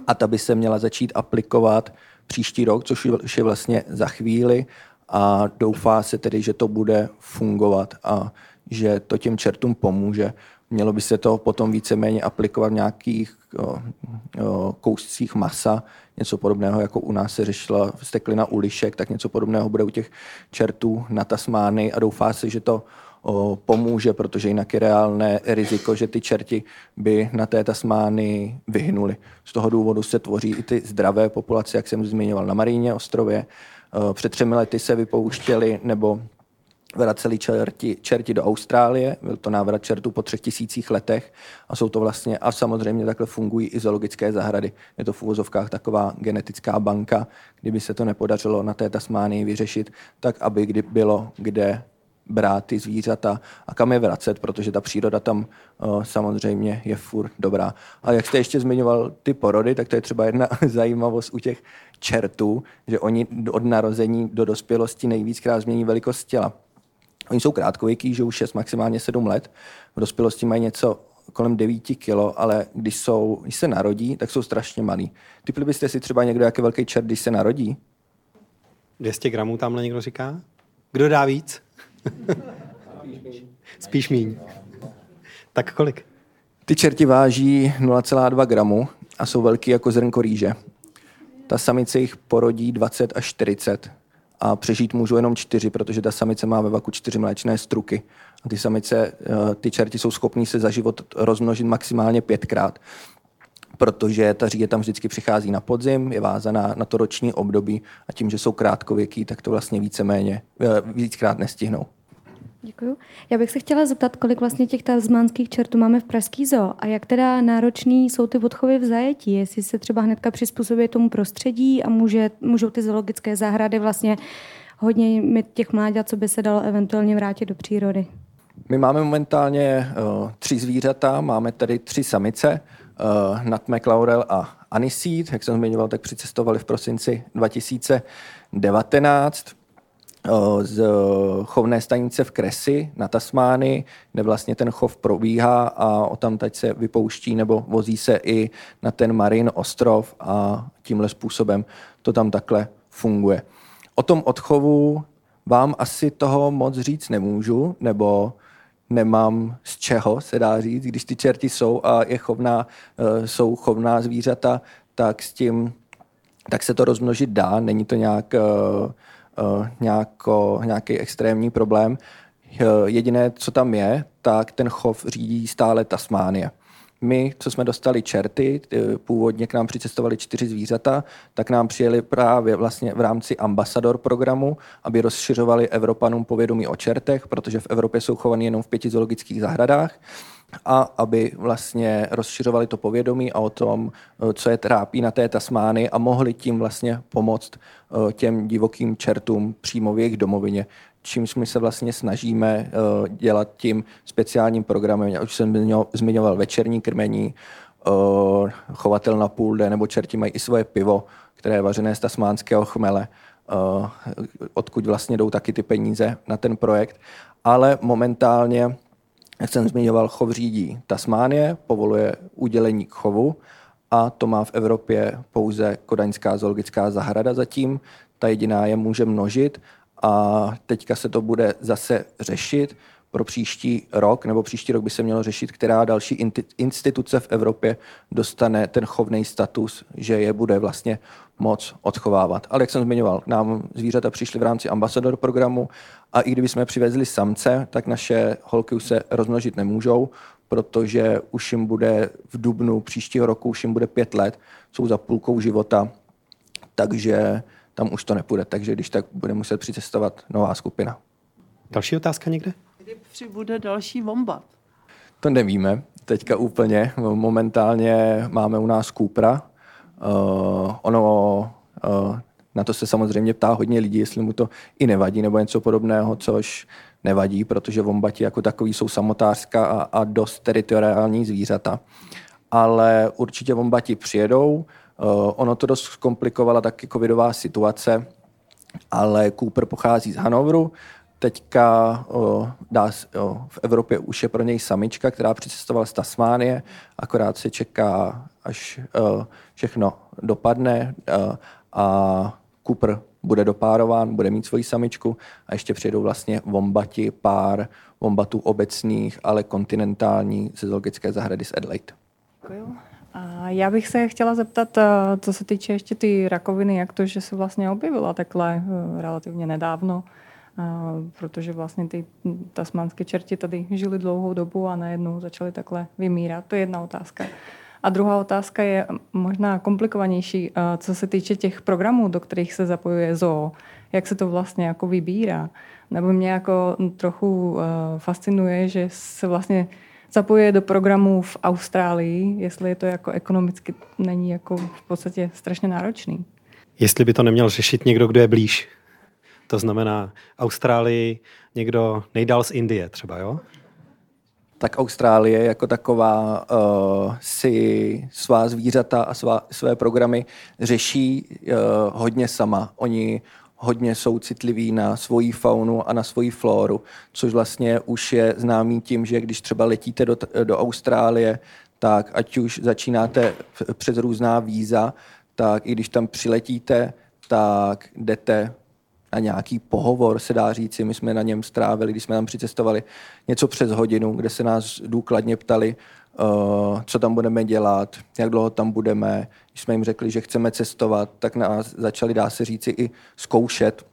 a ta by se měla začít aplikovat příští rok, což je vlastně za chvíli a doufá se tedy, že to bude fungovat a že to těm čertům pomůže. Mělo by se to potom víceméně aplikovat v nějakých o, o, kouscích masa, něco podobného, jako u nás se řešila steklina u lišek, tak něco podobného bude u těch čertů na Tasmány a doufá se, že to pomůže, protože jinak je reálné riziko, že ty čerti by na té Tasmány vyhnuli. Z toho důvodu se tvoří i ty zdravé populace, jak jsem zmiňoval na Maríně ostrově. Před třemi lety se vypouštěli nebo vraceli čerti, čerti do Austrálie, byl to návrat čertů po třech tisících letech a jsou to vlastně, a samozřejmě takhle fungují i zoologické zahrady. Je to v úvozovkách taková genetická banka, kdyby se to nepodařilo na té Tasmánii vyřešit, tak aby kdy bylo kde brát ty zvířata a kam je vracet, protože ta příroda tam uh, samozřejmě je furt dobrá. A jak jste ještě zmiňoval ty porody, tak to je třeba jedna zajímavost u těch čertů, že oni od narození do dospělosti nejvíckrát změní velikost těla. Oni jsou krátkověký, že už 6, maximálně 7 let. V dospělosti mají něco kolem 9 kilo, ale když, jsou, když se narodí, tak jsou strašně malí. Typli byste si třeba někdo, jaký velký čert, když se narodí? 200 gramů tamhle někdo říká? Kdo dá víc? Spíš míň. Tak kolik? Ty čerti váží 0,2 gramu a jsou velký jako zrnko rýže. Ta samice jich porodí 20 až 40 a přežít můžou jenom čtyři, protože ta samice má ve vaku čtyři mléčné struky. A ty samice, eh, ty čerti jsou schopní se za život rozmnožit maximálně pětkrát protože ta říje tam vždycky přichází na podzim, je vázaná na to roční období a tím, že jsou krátkověký, tak to vlastně víceméně eh, víckrát nestihnou. Děkuji. Já bych se chtěla zeptat, kolik vlastně těch tasmánských čertů máme v Pražský zoo a jak teda náročný jsou ty odchovy v zajetí, jestli se třeba hnedka přizpůsobí tomu prostředí a může, můžou ty zoologické zahrady vlastně hodně mít těch mláďat, co by se dalo eventuálně vrátit do přírody. My máme momentálně uh, tři zvířata, máme tady tři samice, uh, Nutmeg, Laurel a Aniseed, jak jsem zmiňoval, tak přicestovali v prosinci 2019 z chovné stanice v Kresi na Tasmány, kde vlastně ten chov probíhá a o tam teď se vypouští nebo vozí se i na ten Marin ostrov a tímhle způsobem to tam takhle funguje. O tom odchovu vám asi toho moc říct nemůžu, nebo nemám z čeho, se dá říct. Když ty čerti jsou a je chovná, e, jsou chovná zvířata, tak s tím tak se to rozmnožit dá. Není to nějak uh, nějako, nějaký extrémní problém. Uh, jediné, co tam je, tak ten chov řídí stále Tasmánie. my, co jsme dostali čerty, původně k nám přicestovali čtyři zvířata, tak nám přijeli právě vlastně v rámci ambasador programu, aby rozšiřovali Evropanům povědomí o čertech, protože v Evropě jsou chovaný jenom v pěti zoologických zahradách a aby vlastně rozšiřovali to povědomí o tom, co je trápí na té Tasmány a mohli tím vlastně pomoct eh, těm divokým čertům přímo v jejich domovině, čímž my se vlastně snažíme uh, dělat tím speciálním programem. Já už jsem zmiňoval večerní krmení, chovatel na půlde nebo čerti mají i svoje pivo, které je vařené z tasmánského chmele, odkud vlastně jdou taky ty peníze na ten projekt. Ale momentálně, jak jsem zmiňoval, chov řídí Tasmánie, povoluje udělení k chovu a to má v Evropě pouze Kodaňská zoologická zahrada zatím. Ta jediná je může množit a teďka se to bude zase řešit pro příští rok, nebo příští rok by se mělo řešit, která další instituce v Evropě dostane ten chovný status, že je bude vlastně moc odchovávat. Ale jak jsem zmiňoval, nám zvířata přišly v rámci ambasador programu a i kdyby jsme přivezli samce, tak naše holky už se rozmnožit nemůžou, protože už jim bude v dubnu příštího roku, už jim bude pět let, jsou za půlkou života, takže tam už to nepůjde, takže když tak bude muset přicestovat nová skupina. Další otázka někde? Kdy přibude další vombat? To nevíme teďka úplně. Momentálně máme u nás Kůpra. Uh, ono uh, na to se samozřejmě ptá hodně lidí, jestli mu to i nevadí nebo něco podobného, což nevadí, protože vombati jako takový jsou samotářská a, a dost teritoriální zvířata. Ale určitě vombati přijedou, Uh, ono to dost komplikovala taky covidová situace, ale Cooper pochází z Hanovru. Teďka uh, dá, uh, v Evropě už je pro něj samička, která přicestovala z Tasmánie, akorát se čeká, až uh, všechno dopadne uh, a Cooper bude dopárován, bude mít svoji samičku a ještě přijedou vlastně vombati, pár vombatů obecných, ale kontinentální ze zoologické zahrady z Adelaide. A já bych se chtěla zeptat, eh, co se týče ještě ty rakoviny, jak to, že se vlastně objevila takhle eh, relativně nedávno, protože vlastně ty tasmanské čerti tady žili dlouhou dobu a najednou začaly takhle vymírat. To je jedna otázka. A druhá otázka je možná komplikovanější, co se týče těch programů, do kterých se zapojuje zoo. Jak se to vlastně jako vybírá? Nebo mě jako trochu fascinuje, že se vlastně zapojuje do programů v Austrálii, jestli je to jako ekonomicky není jako v podstatě strašně náročný. Jestli by to neměl řešit někdo, kdo je blíž. To znamená Austrálii, někdo nejdál z Indie třeba, jo? tak Austrálie jako taková uh, si svá zvířata a svá, své programy řeší uh, hodně sama. Oni hodně jsou citliví na svoji faunu a na svoji floru, což vlastně už je známý tím, že když třeba letíte do, do Austrálie, tak ať už začínáte přes různá víza, tak i když tam přiletíte, tak jdete na nějaký pohovor, se dá říci. My jsme na něm strávili, když jsme tam přicestovali něco přes hodinu, kde se nás důkladně ptali, uh, co tam budeme dělat, jak dlouho tam budeme. Když jsme jim řekli, že chceme cestovat, tak nás začali, dá se říci, i zkoušet,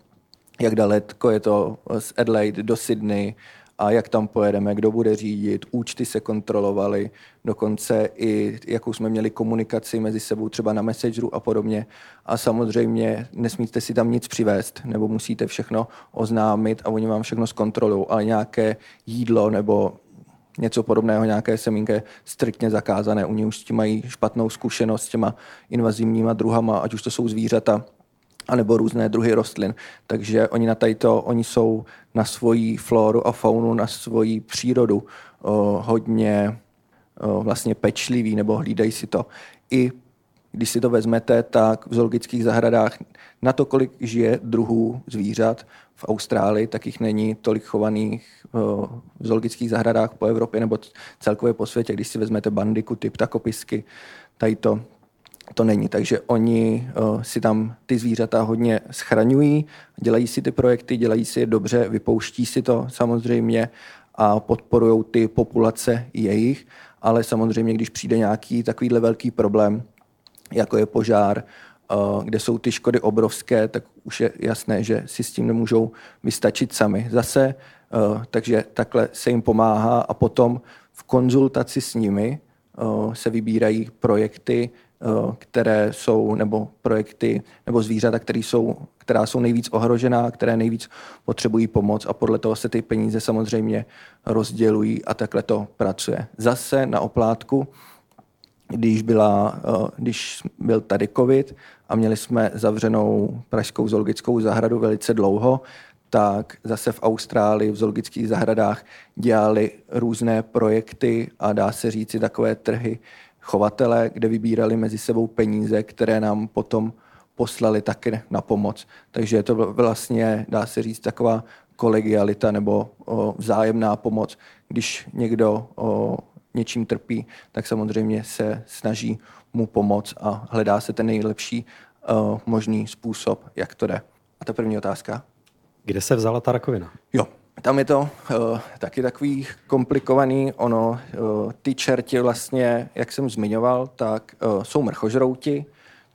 jak daleko je to z Adelaide do Sydney a jak tam pojedeme, kdo bude řídit, účty se kontrolovaly, dokonce i jakou jsme měli komunikaci mezi sebou třeba na Messengeru a podobně. A samozřejmě nesmíte si tam nic přivést, nebo musíte všechno oznámit a oni vám všechno zkontrolují, ale nějaké jídlo nebo něco podobného, nějaké semínka striktně zakázané. U už s tím mají špatnou zkušenost s těma invazivníma druhama, ať už to jsou zvířata, anebo různé druhy rostlin. Takže oni na tato, oni jsou na svoji floru a faunu, na svoji přírodu o, hodně o, vlastně pečliví nebo hlídají si to. I když si to vezmete, tak v zoologických zahradách na to, kolik žije druhů zvířat v Austrálii, tak jich není tolik chovaných v zoologických zahradách po Evropě nebo celkově po světě. Když si vezmete bandikuty, ptakopisky, tady to, to není. Takže oni uh, si tam ty zvířata hodně schraňují, dělají si ty projekty, dělají si je dobře, vypouští si to samozřejmě a podporují ty populace jejich, ale samozřejmě, když přijde nějaký takovýhle velký problém, jako je požár, uh, kde jsou ty škody obrovské, tak už je jasné, že si s tím nemůžou vystačit sami. Zase, uh, takže takhle se jim pomáhá a potom v konzultaci s nimi se vybírají projekty, které jsou, nebo projekty, nebo zvířata, které jsou, která jsou nejvíc ohrožená, které nejvíc potřebují pomoc a podle toho se ty peníze samozřejmě rozdělují a takhle to pracuje. Zase na oplátku, když, byla, když byl tady covid a měli jsme zavřenou Pražskou zoologickou zahradu velice dlouho, tak zase v Austrálii v zoologických zahradách dělali různé projekty a dá se říci takové trhy chovatele, kde vybírali mezi sebou peníze, které nám potom poslali taky na pomoc. Takže je to vlastně, dá se říct, taková kolegialita nebo o, vzájemná pomoc. Když někdo o, něčím trpí, tak samozřejmě se snaží mu pomoct a hledá se ten nejlepší o, možný způsob, jak to jde. A ta první otázka? Kde se vzala ta rakovina? Jo, tam je to uh, taky takový komplikovaný. Ono, uh, ty čerti vlastně, jak jsem zmiňoval, tak uh, jsou mrchožrouti,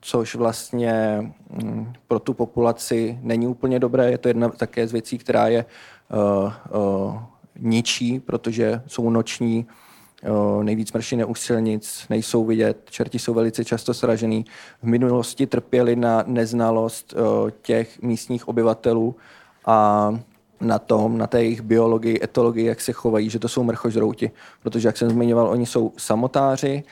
což vlastně um, pro tu populaci není úplně dobré. Je to jedna také z věcí, která je uh, uh, ničí, protože jsou noční, uh, nejvíc mršiny u silnic, nejsou vidět, čerti jsou velice často sražený. V minulosti trpěli na neznalost uh, těch místních obyvatelů, a na tom, na té jejich biologii, etologii, jak se chovají, že to jsou mrchožrouti. Protože, jak jsem zmiňoval, oni jsou samotáři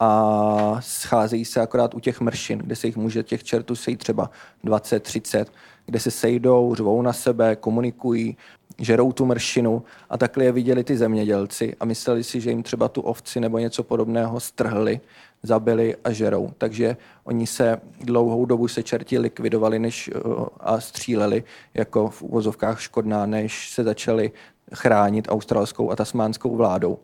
a scházejí se akorát u těch mršin, kde se jich může těch čertů sejít třeba 20, 30, kde se sejdou, řvou na sebe, komunikují, žerou tu mršinu a takhle je viděli ty zemědělci a mysleli si, že jim třeba tu ovci nebo něco podobného strhli zabili a žerou. Takže oni se dlouhou dobu se čerti likvidovali než, eh, a stříleli jako v uvozovkách škodná, než se začali chránit australskou a tasmánskou vládou.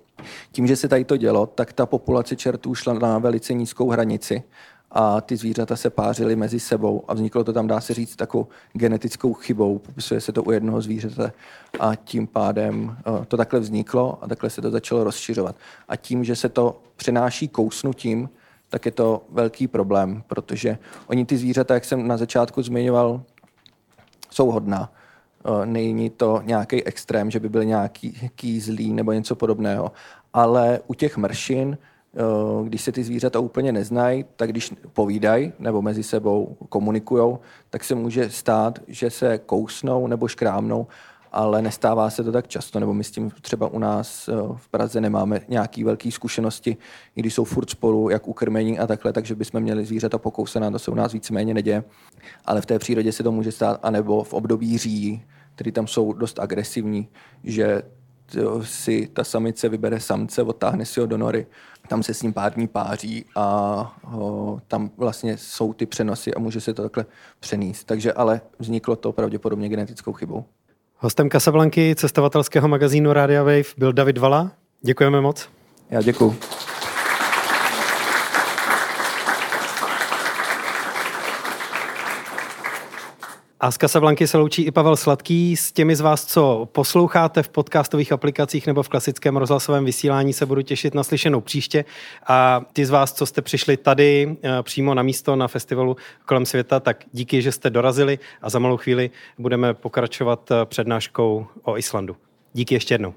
Tím, že se tady to dělo, tak ta populace čertů šla na velice nízkou hranici a ty zvířata se pářily mezi sebou a vzniklo to tam, dá se říct, takovou genetickou chybou. Popisuje se to u jednoho zvířete a tím pádem eh, to takhle vzniklo a takhle se to začalo rozšiřovat. A tím, že se to přenáší kousnutím, tak je to velký problém, protože oni ty zvířata, jak jsem na začátku zmiňoval, jsou hodná. Eh, není to nějaký extrém, že by byl nějaký zlý nebo něco podobného. Ale u těch mršin když se ty zvířata úplně neznají, tak když povídají nebo mezi sebou komunikují, tak se může stát, že se kousnou nebo škrámnou, ale nestává se to tak často, nebo my s tím třeba u nás eh, v Praze nemáme nějaký velké zkušenosti, i když jsou furt spolu, jak ukrmení a takhle, takže bychom měli zvířata pokousená, to se u nás víceméně neděje. Ale v té přírodě se to může stát, anebo v období říjí, který tam jsou dost agresivní, že si ta samice vybere samce, odtáhne si ho do nory, tam se s ním pár dní páří a o, tam vlastně jsou ty přenosy a může se to takhle přenést. Takže ale vzniklo to pravděpodobně genetickou chybou. Hostem Casablanky cestovatelského magazínu Radio Wave byl David Vala. Děkujeme moc. Já děkuji. A z Casablanky se loučí i Pavel Sladký. S těmi z vás, co posloucháte v podcastových aplikacích nebo v klasickém rozhlasovém vysílání, se budu těšit na slyšenou příště. A ty z vás, co jste přišli tady eh, přímo na místo na festivalu kolem světa, tak díky, že jste dorazili a za malou chvíli budeme pokračovat eh, přednáškou o Islandu. Díky ještě jednou.